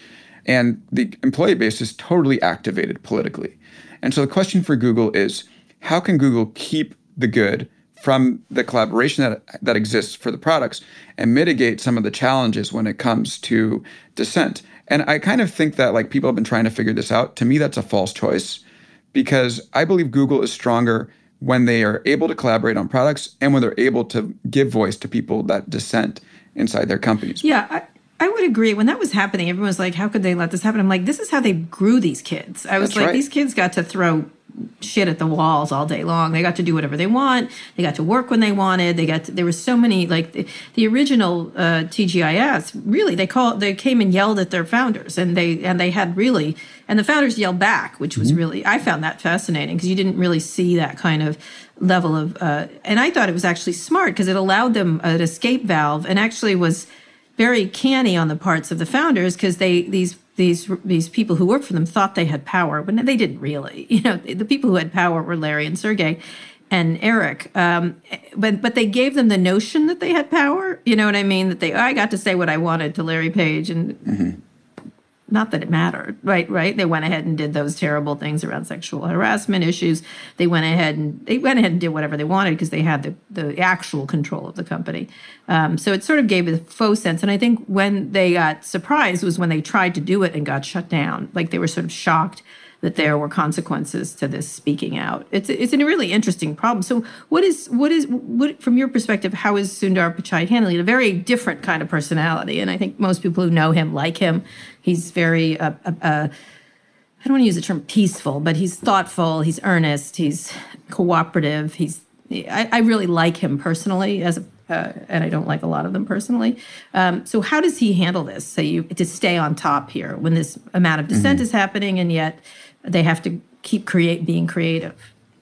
And the employee base is totally activated politically. And so the question for Google is how can Google keep the good from the collaboration that, that exists for the products and mitigate some of the challenges when it comes to dissent? And I kind of think that like people have been trying to figure this out. To me, that's a false choice because I believe Google is stronger when they are able to collaborate on products and when they're able to give voice to people that dissent inside their companies. Yeah, I, I would agree. When that was happening, everyone was like, how could they let this happen? I'm like, this is how they grew these kids. I was That's like, right. these kids got to throw shit at the walls all day long. They got to do whatever they want. They got to work when they wanted. They got to, there was so many like the, the original uh, TGIFs. Really, they call they came and yelled at their founders, and they and they had really and the founders yelled back, which was really I found that fascinating because you didn't really see that kind of level of uh, and I thought it was actually smart because it allowed them an escape valve and actually was very canny on the parts of the founders because they these these these people who worked for them thought they had power, but they didn't really. You know, the people who had power were Larry and Sergey and Eric. Um, but but they gave them the notion that they had power. You know what I mean? That they I got to say what I wanted to Larry Page, and not that it mattered, right? Right? They went ahead and did those terrible things around sexual harassment issues. They went ahead and they went ahead and did whatever they wanted because they had the the actual control of the company. Um, so it sort of gave a faux sense. And I think when they got surprised was when they tried to do it and got shut down. Like they were sort of shocked that there were consequences to this speaking out. It's it's a really interesting problem. So what is what is what from your perspective? How is Sundar Pichai handling it? A very different kind of personality, and I think most people who know him like him. He's very uh, uh, uh, I don't want to use the term peaceful, but he's thoughtful. He's earnest. He's cooperative. He's I, I really like him personally as a uh, and I don't like a lot of them personally. Um, so how does he handle this? So you to stay on top here when this amount of dissent is happening, and yet they have to keep create being creative.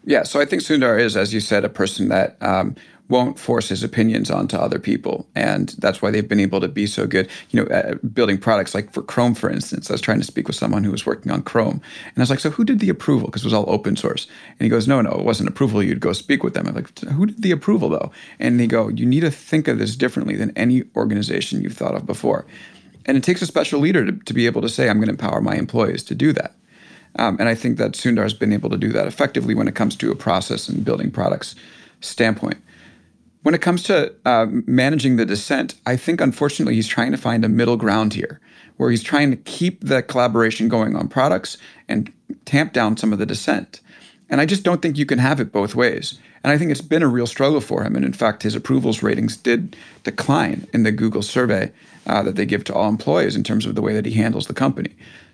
Yeah, so I think Sundar is, as you said, a person that um, won't force his opinions onto other people, and that's why they've been able to be so good. You know, uh, building products like for Chrome, for instance. I was trying to speak with someone who was working on Chrome, and I was like, "So who did the approval?" Because it was all open source, and he goes, "No, no, it wasn't approval. You'd go speak with them." I'm like, "Who did the approval though?" And he go, "You need to think of this differently than any organization you've thought of before." And it takes a special leader to, to be able to say, I'm going to empower my employees to do that. Um, and I think that Sundar's been able to do that effectively when it comes to a process and building products standpoint. when it comes to uh, managing the dissent, I think unfortunately he's trying to find a middle ground here, where he's trying to keep the collaboration going on products and tamp down some of the dissent. And I just don't think you can have it both ways. And I think it's been a real struggle for him. And in fact, his approvals ratings did decline in the Google survey uh, that they give to all employees in terms of the way that he handles the company.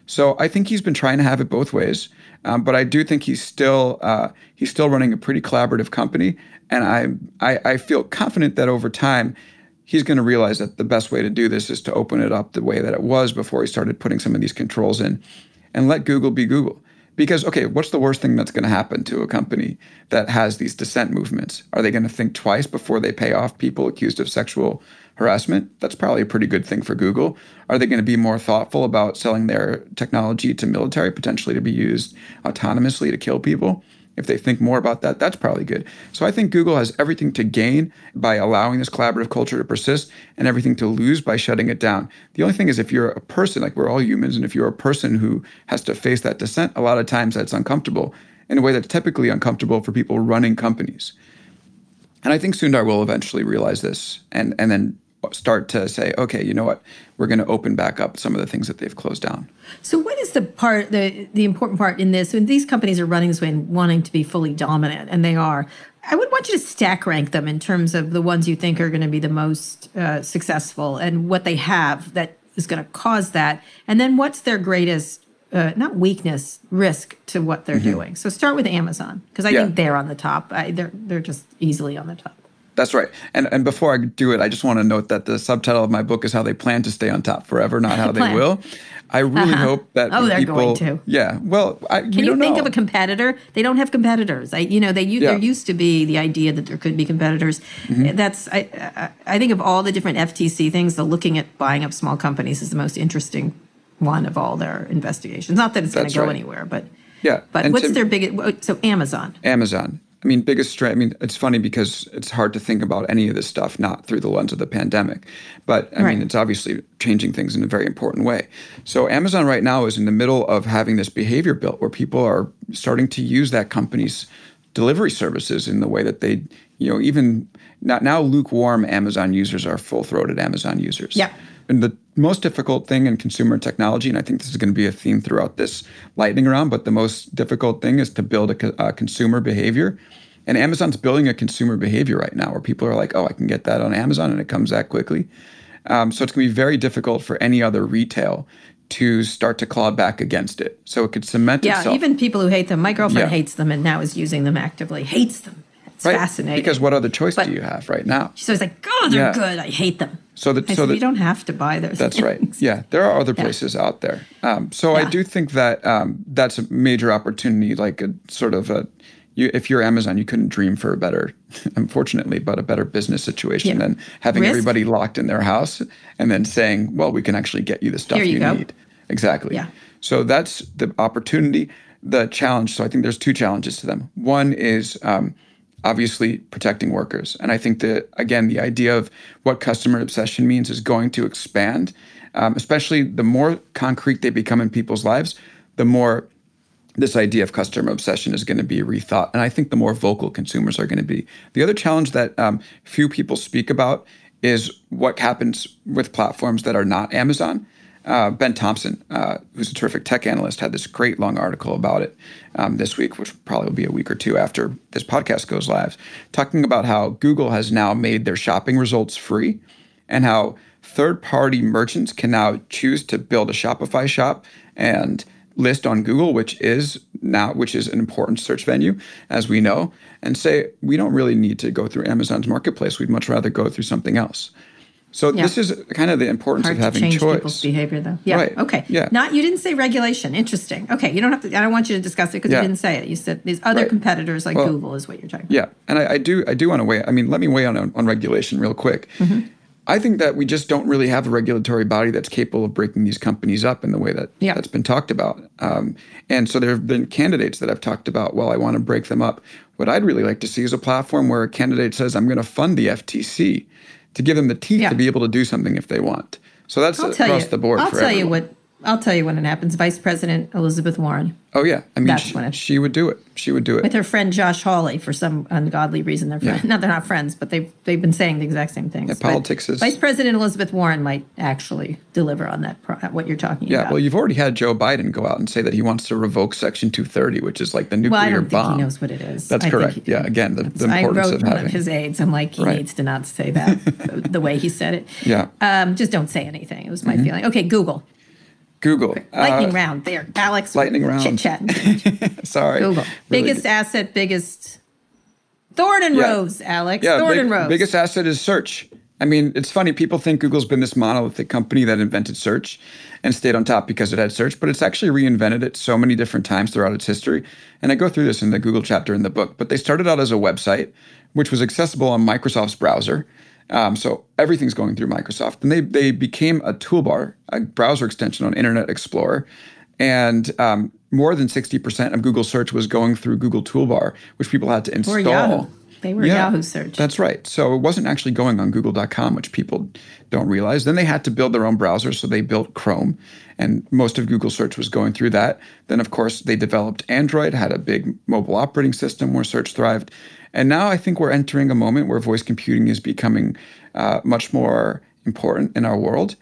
So I think he's been trying to have it both ways. Um, but I do think he's still uh, he's still running a pretty collaborative company, and I, I, I feel confident that over time, he's going to realize that the best way to do this is to open it up the way that it was before he started putting some of these controls in, and let Google be Google. Because okay, what's the worst thing that's going to happen to a company that has these dissent movements? Are they going to think twice before they pay off people accused of sexual harassment? That's probably a pretty good thing for Google. Are they going to be more thoughtful about selling their technology to military, potentially to be used autonomously to kill people? if they think more about that, that's probably good. So I think Google has everything to gain by allowing this collaborative culture to persist and everything to lose by shutting it down. The only thing is if you're a person, like we're all humans, and if you're a person who has to face that dissent, a lot of times that's uncomfortable in a way that's typically uncomfortable for people running companies. And I think Sundar will eventually realize this and, and then start to say, okay, you know what, we're going to open back up some of the things that they've closed down. So, what is the part, the the important part in this? When these companies are running this way and wanting to be fully dominant, and they are, I would want you to stack rank them in terms of the ones you think are going to be the most uh, successful and what they have that is going to cause that, and then what's their greatest. Uh, not weakness, risk to what they're mm-hmm. doing. So start with Amazon because I yeah. think they're on the top. I, they're they're just easily on the top. That's right. And and before I do it, I just want to note that the subtitle of my book is how they plan to stay on top forever, not how they will. I really uh-huh. hope that oh, they're people, going to. Yeah. Well, I, can you think know. of a competitor? They don't have competitors. I, you know, they yeah. there used to be the idea that there could be competitors. Mm-hmm. That's I, I I think of all the different FTC things, the looking at buying up small companies is the most interesting one of all their investigations. Not that it's going to go right. anywhere, but yeah. But and what's their biggest? So Amazon. Amazon. I mean, biggest strength. I mean, it's funny because it's hard to think about any of this stuff not through the lens of the pandemic. But I right. mean, it's obviously changing things in a very important way. So, Amazon right now is in the middle of having this behavior built where people are starting to use that company's delivery services in the way that they, you know, even not now lukewarm Amazon users are full throated Amazon users. Yeah. And the most difficult thing in consumer technology, and I think this is going to be a theme throughout this lightning round, but the most difficult thing is to build a, a consumer behavior. And Amazon's building a consumer behavior right now where people are like, oh, I can get that on Amazon and it comes that quickly. Um, so it's going to be very difficult for any other retail to start to claw back against it. So it could cement yeah, itself. even people who hate them. My girlfriend yeah. hates them and now is using them actively. Hates them. It's right? fascinating. Because what other choice but do you have right now? She's always like, "Oh, they're yeah. good. I hate them." So that so that you don't have to buy those. That's things. right. Yeah, there are other places out there. Um, so yeah. I do think that um, that's a major opportunity, like a sort of a. You, if you're Amazon, you couldn't dream for a better, unfortunately, but a better business situation than having Risk? everybody locked in their house and then saying, "Well, we can actually get you the stuff you, you need." Exactly. Yeah. So that's the opportunity. The challenge. So I think there's two challenges to them. One is um, obviously protecting workers. And I think that, again, the idea of what customer obsession means is going to expand, um, especially the more concrete they become in people's lives, the more this idea of customer obsession is going to be rethought. And I think the more vocal consumers are going to be. The other challenge that um, few people speak about is what happens with platforms that are not Amazon. Uh, ben Thompson, uh, who's a terrific tech analyst, had this great long article about it um, this week, which probably will be a week or two after this podcast goes live, talking about how Google has now made their shopping results free and how third party merchants can now choose to build a Shopify shop and list on Google, which is now which is an important search venue, as we know, and say we don't really need to go through Amazon's marketplace. We'd much rather go through something else. So yeah. this is kind of the importance Hard of having to change choice. people's behavior, though. Yeah. Right. Okay. Yeah. Not you didn't say regulation. Interesting. Okay. You don't have to. I don't want you to discuss it because yeah. you didn't say it. You said these other right. competitors like well, Google is what you're talking about. Yeah, and I, I, do. I do want to weigh. I mean, let me weigh on on regulation real quick. Mm-hmm. I think that we just don't really have a regulatory body that's capable of breaking these companies up in the way that yeah. that's been talked about. Um, and so there have been candidates that I've talked about, well, I want to break them up. What I'd really like to see is a platform where a candidate says, I'm going to fund the FTC to give them the teeth yeah. to be able to do something if they want. So that's I'll across you, the board. I'll tell everyone. you what I'll tell you when it happens. Vice President Elizabeth Warren. Oh yeah, I mean, That's she, when it- she would do it. She would do it. with her friend Josh Hawley for some ungodly reason. They're friends. Yeah. not they're not friends, but they've they've been saying the exact same things. Yeah, politics is- Vice President Elizabeth Warren might actually deliver on that pro- what you're talking yeah, about. Yeah, well, you've already had Joe Biden go out and say that he wants to revoke Section 230, which is like the nuclear Well, I don't think bomb. he knows what it is. That's I correct. he- yeah, again, the, the importance I wrote of one having of his aides. I'm like, he Right. needs to not say that the, the way he said it. Yeah. Um, just don't say anything. It was Mm-hmm. my feeling. Okay, Google. Google. Lightning Uh, round there. Alex. lightning round. Chit chat. sorry. Google. Really biggest good. asset, biggest. Thorn and Yeah. Rose, Alex. Yeah, Thorn big- and Rose. biggest asset is search. I mean, it's funny. People think Google's been this monolithic company that invented search and stayed on top because it had search, but it's actually reinvented it so many different times throughout its history. And I go through this in the Google chapter in the book. But they started out as a website, which was accessible on Microsoft's browser. Um, so everything's going through Microsoft. And they they became a toolbar, a browser extension on Internet Explorer. And um, more than 60% of Google search was going through Google Toolbar, which people had to install. They were Yeah, Yahoo search. That's right. So it wasn't actually going on google.com, which people don't realize. Then they had to build their own browser, so they built Chrome, and most of Google search was going through that. Then, of course, they developed Android, had a big mobile operating system where search thrived. And now I think we're entering a moment where voice computing is becoming uh, much more important in our world.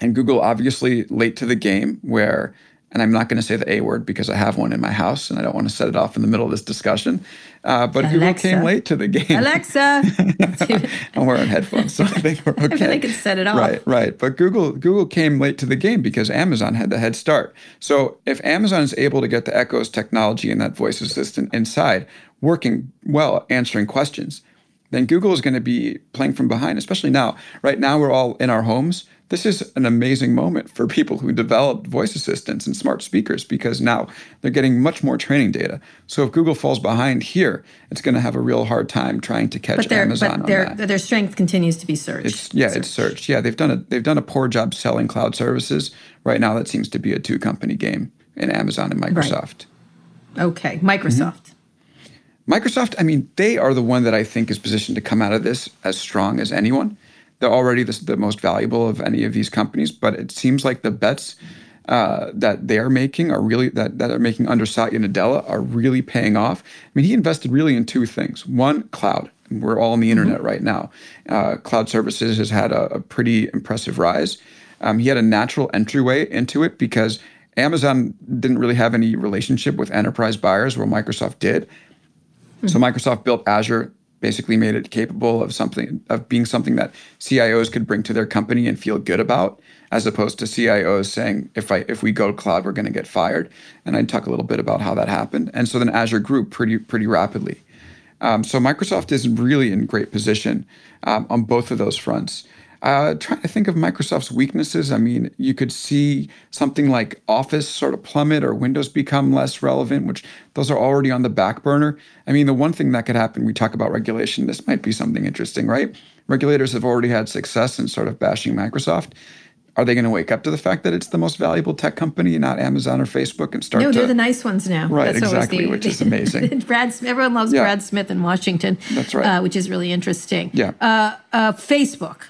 And Google obviously late to the game where, and I'm not going to say the A word because I have one in my house and I don't want to set it off in the middle of this discussion. Uh, but Google came late to the game. Alexa. I'm wearing headphones, so I think we're okay. they could set it off. Right, right. But Google Google came late to the game because Amazon had the head start. So if Amazon is able to get the Echo's technology and that voice assistant inside working well, answering questions, then Google is going to be playing from behind, especially now. Right now, we're all in our homes. This is an amazing moment for people who developed voice assistants and smart speakers because now they're getting much more training data. So if Google falls behind here, it's going to have a real hard time trying to catch but Amazon but their their strength continues to be search. It's yeah, it's search. Yeah, they've done a they've done a poor job selling cloud services. Right now, that seems to be a two company game in Amazon and Microsoft. Right. Okay, Microsoft. Mm-hmm. Microsoft, I mean, they are the one that I think is positioned to come out of this as strong as anyone. They're already the, the most valuable of any of these companies, but it seems like the bets uh, that they are making are really that that are making under Satya Nadella are really paying off. I mean, he invested really in two things. One, cloud. We're all on the internet right now. Uh, cloud services has had a, a pretty impressive rise. Um, he had a natural entryway into it because Amazon didn't really have any relationship with enterprise buyers, where Microsoft did. So Microsoft built Azure, basically made it capable of something of being something that CIOs could bring to their company and feel good about, as opposed to CIOs saying, if I if we go cloud, we're going to get fired. And I'd talk a little bit about how that happened. And so then Azure grew pretty pretty rapidly. Um, so Microsoft is really in great position um, on both of those fronts. Uh, trying to think of Microsoft's weaknesses. I mean, you could see something like Office sort of plummet or Windows become less relevant, which those are already on the back burner. I mean, the one thing that could happen, we talk about regulation, this might be something interesting, right? Regulators have already had success in sort of bashing Microsoft. Are they going to wake up to the fact that it's the most valuable tech company, not Amazon or Facebook, and start No, to they're the nice ones now. Right, always exactly, which is amazing. Brad, everyone loves Yeah. Brad Smith in Washington. That's right. Uh, which is really interesting. Yeah. Uh, uh, Facebook.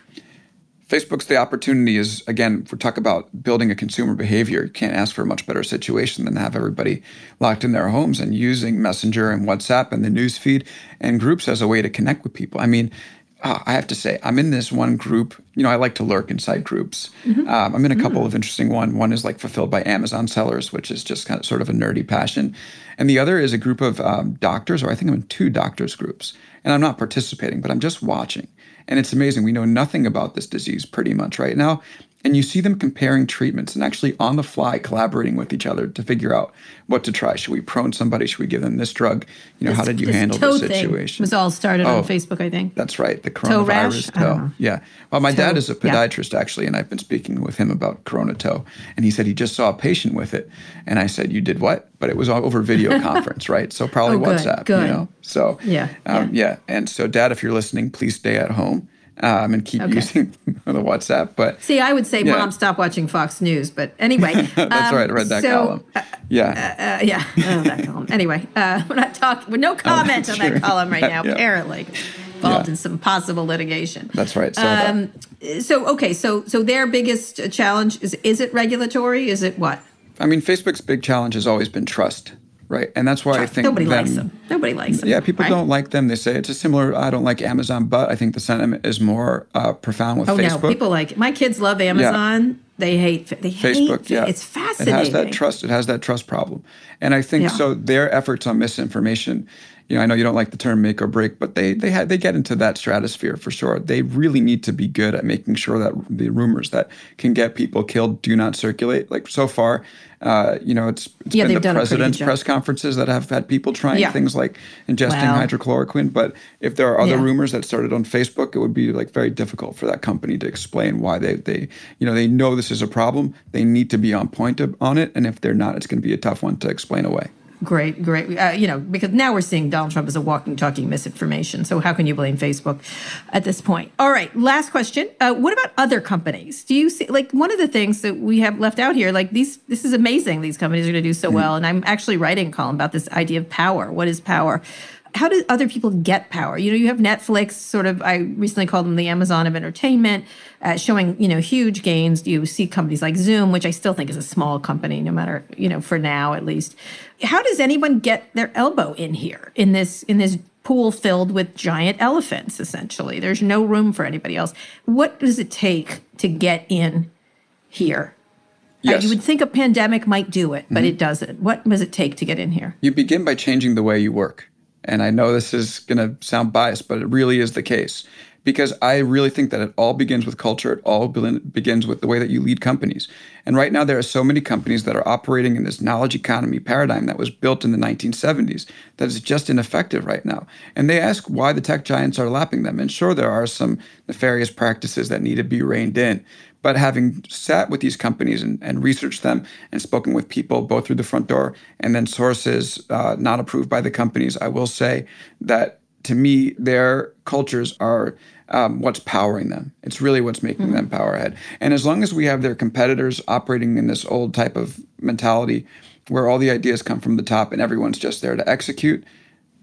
Facebook's the opportunity is again, if we talk about building a consumer behavior, you can't ask for a much better situation than to have everybody locked in their homes and using Messenger and WhatsApp and the news feed and groups as a way to connect with people. I mean, uh, I have to say, I'm in this one group. You know, I like to lurk inside groups. Um, I'm in a couple of interesting one. One is like fulfilled by Amazon sellers, which is just kind of sort of a nerdy passion, and the other is a group of um, doctors, or I think I'm in two doctors groups, and I'm not participating, but I'm just watching. And it's amazing. We know nothing about this disease pretty much right now. And you see them comparing treatments and actually on the fly collaborating with each other to figure out what to try. Should we prone somebody? Should we give them this drug? You know, how did you This handle toe the situation? was all started Oh. on Facebook, I think. That's right, the Toe rash? coronavirus I toe. Yeah. Well, my dad is a yeah. podiatrist actually, and I've been speaking with him about corona toe, and he said he just saw a patient with it, and I said, "You did what?" But it was all over video conference, right? So probably Oh, good, WhatsApp, good. you know. So Yeah, um, yeah. And so, Dad, if you're listening, please stay at home um, and keep Okay. using the WhatsApp. But See, I would say, Yeah. Mom, stop watching Fox News. But anyway, that's um, right. I read that so, column. yeah. Uh, yeah, oh, that column. Anyway, uh, we're not talking. With no comment that's on that column right now. Yeah. Apparently, involved Yeah. in some possible litigation. That's right. Saw that. Um, so okay, so so their biggest challenge is is it regulatory? Is it what? I mean, Facebook's big challenge has always been trust, right? And that's why I think Nobody them- likes them. Nobody likes them. Yeah, people right? don't like them. They say it's a similar. I don't like Amazon, but I think the sentiment is more uh, profound with Facebook. Oh Facebook. no, people like. My kids love Amazon. Yeah. They hate. They Facebook, hate. yeah, It's fascinating. It has that trust. It has that trust problem, and I think Yeah. so. Their efforts on misinformation. You know, I know you don't like the term "make or break," but they they had they get into that stratosphere for sure. They really need to be good at making sure that the rumors that can get people killed do not circulate. Like so far, uh, you know, it's, it's Yeah, been they've the done a pretty good president's press conferences that have had people trying Yeah. things like ingesting Wow. hydrochloroquine. But if there are other Yeah. rumors that started on Facebook, it would be like very difficult for that company to explain why they they you know they know this is a problem. They need to be on point on it, and if they're not, it's going to be a tough one to explain away. Great, great. Uh, you know, because now we're seeing Donald Trump as a walking, talking misinformation. So how can you blame Facebook at this point? All right, last question. Uh, what about other companies? Do you see like one of the things that we have left out here? Like these, this is amazing. These companies are going to do so well, and I'm actually writing a column about this idea of power. What is power? How do other people get power? You know, you have Netflix, sort of. I recently called them the Amazon of entertainment, uh, showing you know huge gains. You see companies like Zoom, which I still think is a small company, no matter you know for now at least. How does anyone get their elbow in here in this in this pool filled with giant elephants? Essentially, there's no room for anybody else. What does it take to get in here? Uh, Yes. you would think a pandemic might do it, but it doesn't. What does it take to get in here? You begin by changing the way you work. And I know this is going to sound biased, but it really is the case. Because I really think that it all begins with culture. It all be- begins with the way that you lead companies. And right now, there are so many companies that are operating in this knowledge economy paradigm that was built in the 1970s that is just ineffective right now. And they ask why the tech giants are lapping them. And sure, there are some nefarious practices that need to be reined in. But having sat with these companies and, and researched them and spoken with people both through the front door and then sources uh, not approved by the companies, I will say that to me, their cultures are um, what's powering them. It's really what's making them power ahead. And as long as we have their competitors operating in this old type of mentality where all the ideas come from the top and everyone's just there to execute,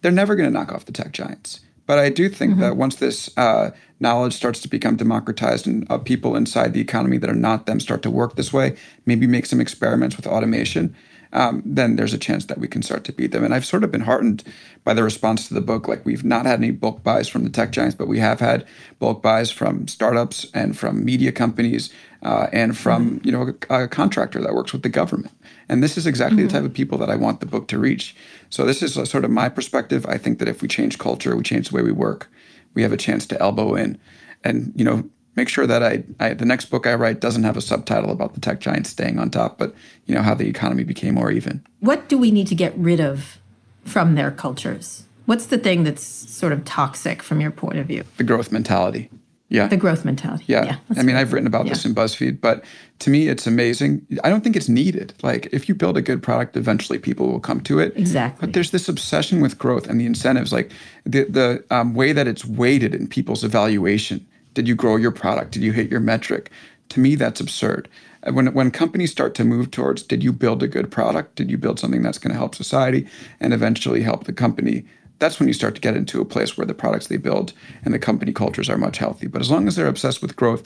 they're never going to knock off the tech giants. But I do think that once this uh, knowledge starts to become democratized and uh, people inside the economy that are not them start to work this way, maybe make some experiments with automation, um, then there's a chance that we can start to beat them. And I've sort of been heartened by the response to the book. Like we've not had any bulk buys from the tech giants, but we have had bulk buys from startups and from media companies uh, and from you know a, a contractor that works with the government. And this is exactly the type of people that I want the book to reach. So this is a, sort of my perspective. I think that if we change culture, we change the way we work, we have a chance to elbow in, and you know make sure that I, I the next book I write doesn't have a subtitle about the tech giants staying on top, but you know how the economy became more even. What do we need to get rid of from their cultures? What's the thing that's sort of toxic from your point of view? The growth mentality. Yeah. The growth mentality. Yeah. that's I mean. I've written about this in BuzzFeed, but to me, it's amazing. I don't think it's needed. Like, if you build a good product, eventually people will come to it. Exactly. But there's this obsession with growth and the incentives, like the, the um, way that it's weighted in people's evaluation. Did you grow your product? Did you hit your metric? To me, that's absurd. When, when companies start to move towards, did you build a good product? Did you build something that's going to help society and eventually help the company? That's when you start to get into a place where the products they build and the company cultures are much healthy. But as long as they're obsessed with growth,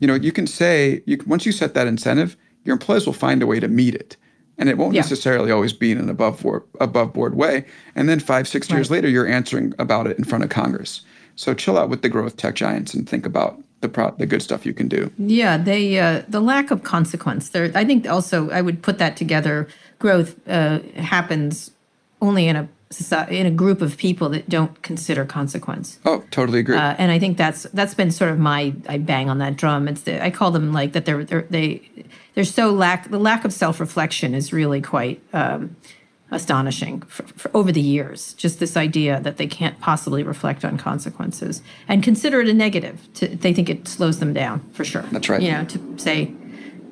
you know, you can say you, once you set that incentive, your employees will find a way to meet it, and it won't Yeah. necessarily always be in an above board, above board way. And then five, six years Right. later, you're answering about it in front of Congress. So chill out with the growth tech giants and think about the pro- the good stuff you can do. Yeah, they uh, the lack of consequence. There, I think also I would put that together. Growth uh, happens only in a society, in a group of people that don't consider consequence. Oh, totally agree. Uh, and I think that's that's been sort of my I bang on that drum. It's the, I call them like that. They're, they're they they're so lack the lack of self reflection is really quite um, astonishing for, for over the years. Just this idea that they can't possibly reflect on consequences and consider it a negative. To, they think it slows them down for sure. That's right. You know, to say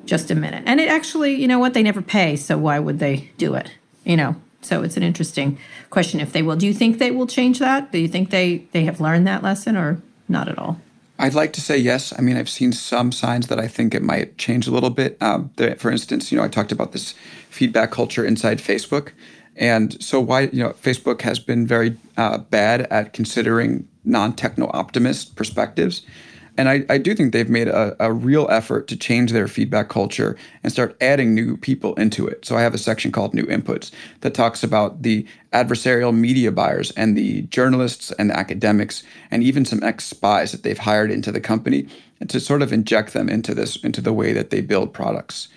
just a minute, and it actually, you know what, they never pay, so why would they do it? You know. So it's an interesting question if they will. Do you think they will change that? Do you think they they have learned that lesson or not at all? I'd like to say yes. I mean, I've seen some signs that I think it might change a little bit. Um, for instance, you know, I talked about this feedback culture inside Facebook. And so, why you know, Facebook has been very uh, bad at considering non-techno optimist perspectives. And I, I do think they've made a, a real effort to change their feedback culture and start adding new people into it. So I have a section called New Inputs that talks about the adversarial media buyers and the journalists and the academics and even some ex spies that they've hired into the company to sort of inject them into this into the way that they build products.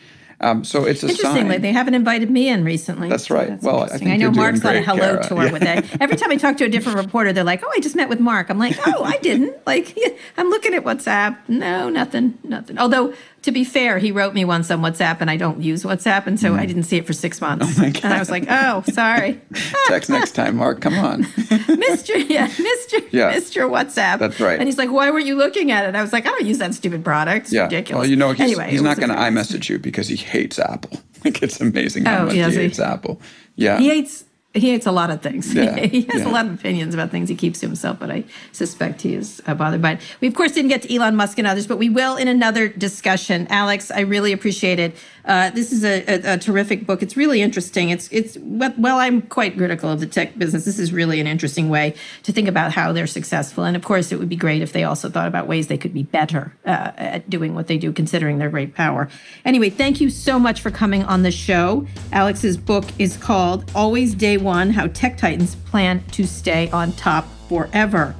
Um, so it's a Interestingly, sign. they haven't invited me in recently. That's so right. that's Well, I think I know Mark's on a hello Kara. tour Yeah. with that. Every time I talk to a different reporter, they're like, "Oh, I just met with Mark." I'm like, "Oh, I didn't." Like, I'm looking at WhatsApp. No, nothing, nothing. Although, to be fair, he wrote me once on WhatsApp, and I don't use WhatsApp, and so Mm. I didn't see it for six months. Oh my God. And I was like, "Oh, sorry, Text next time, Mark. Come on. Mister, yeah, Mister, Yeah. Mister WhatsApp." That's right. And he's like, "Why weren't you looking at it?" I was like, "I don't use that stupid product. It's Yeah. ridiculous." Well, you know, he's, anyway, he's not going to iMessage you because he hates Apple. Like it's amazing how Oh, much he? hates Apple. Yeah. He hates he hates a lot of things. Yeah, he has yeah. a lot of opinions about things he keeps to himself, but I suspect he is uh, bothered by it. We of course didn't get to Elon Musk and others, but we will in another discussion. Alex, I really appreciate it. Uh, this is a, a, a terrific book. It's really interesting. It's it's well, I'm quite critical of the tech business. This is really an interesting way to think about how they're successful, and of course, it would be great if they also thought about ways they could be better uh, at doing what they do, considering their great power. Anyway, thank you so much for coming on the show. Alex's book is called Always Day One How Tech Titans Plan to Stay on Top Forever.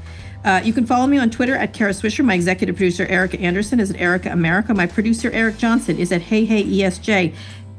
Uh, you can follow me on Twitter at Kara Swisher. My executive producer, Erica Anderson, is at Erica America. My producer, Eric Johnson, is at Hey Hey ESJ.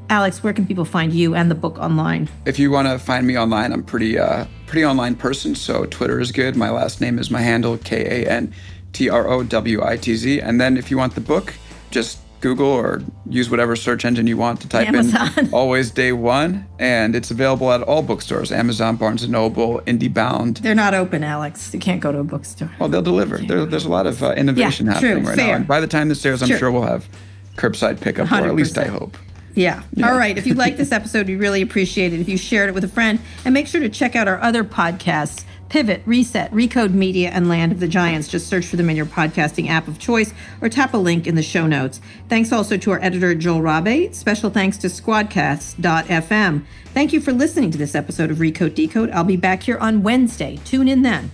Alex, where can people find you and the book online? If you want to find me online, I'm pretty uh, pretty online person. So Twitter is good. My last name is my handle K A N T R O W I T Z. And then if you want the book, just Google or use whatever search engine you want to type Amazon. in Always Day One, and it's available at all bookstores: Amazon, Barnes and Noble, IndieBound. They're not open, Alex. You can't go to a bookstore. Well, they'll deliver. There, there's a lot of uh, innovation Yeah, true, happening right now. And by the time this airs, I'm Sure. sure we'll have curbside pickup, or at least I 100%. hope. Yeah. All right. If you like this episode, we really appreciate it if you shared it with a friend. And make sure to check out our other podcasts Pivot, Reset, Recode Media, and Land of the Giants. Just search for them in your podcasting app of choice or tap a link in the show notes. Thanks also to our editor, Joel Rabe. Special thanks to Squadcast.fm. Thank you for listening to this episode of Recode Decode. I'll be back here on Wednesday. Tune in then.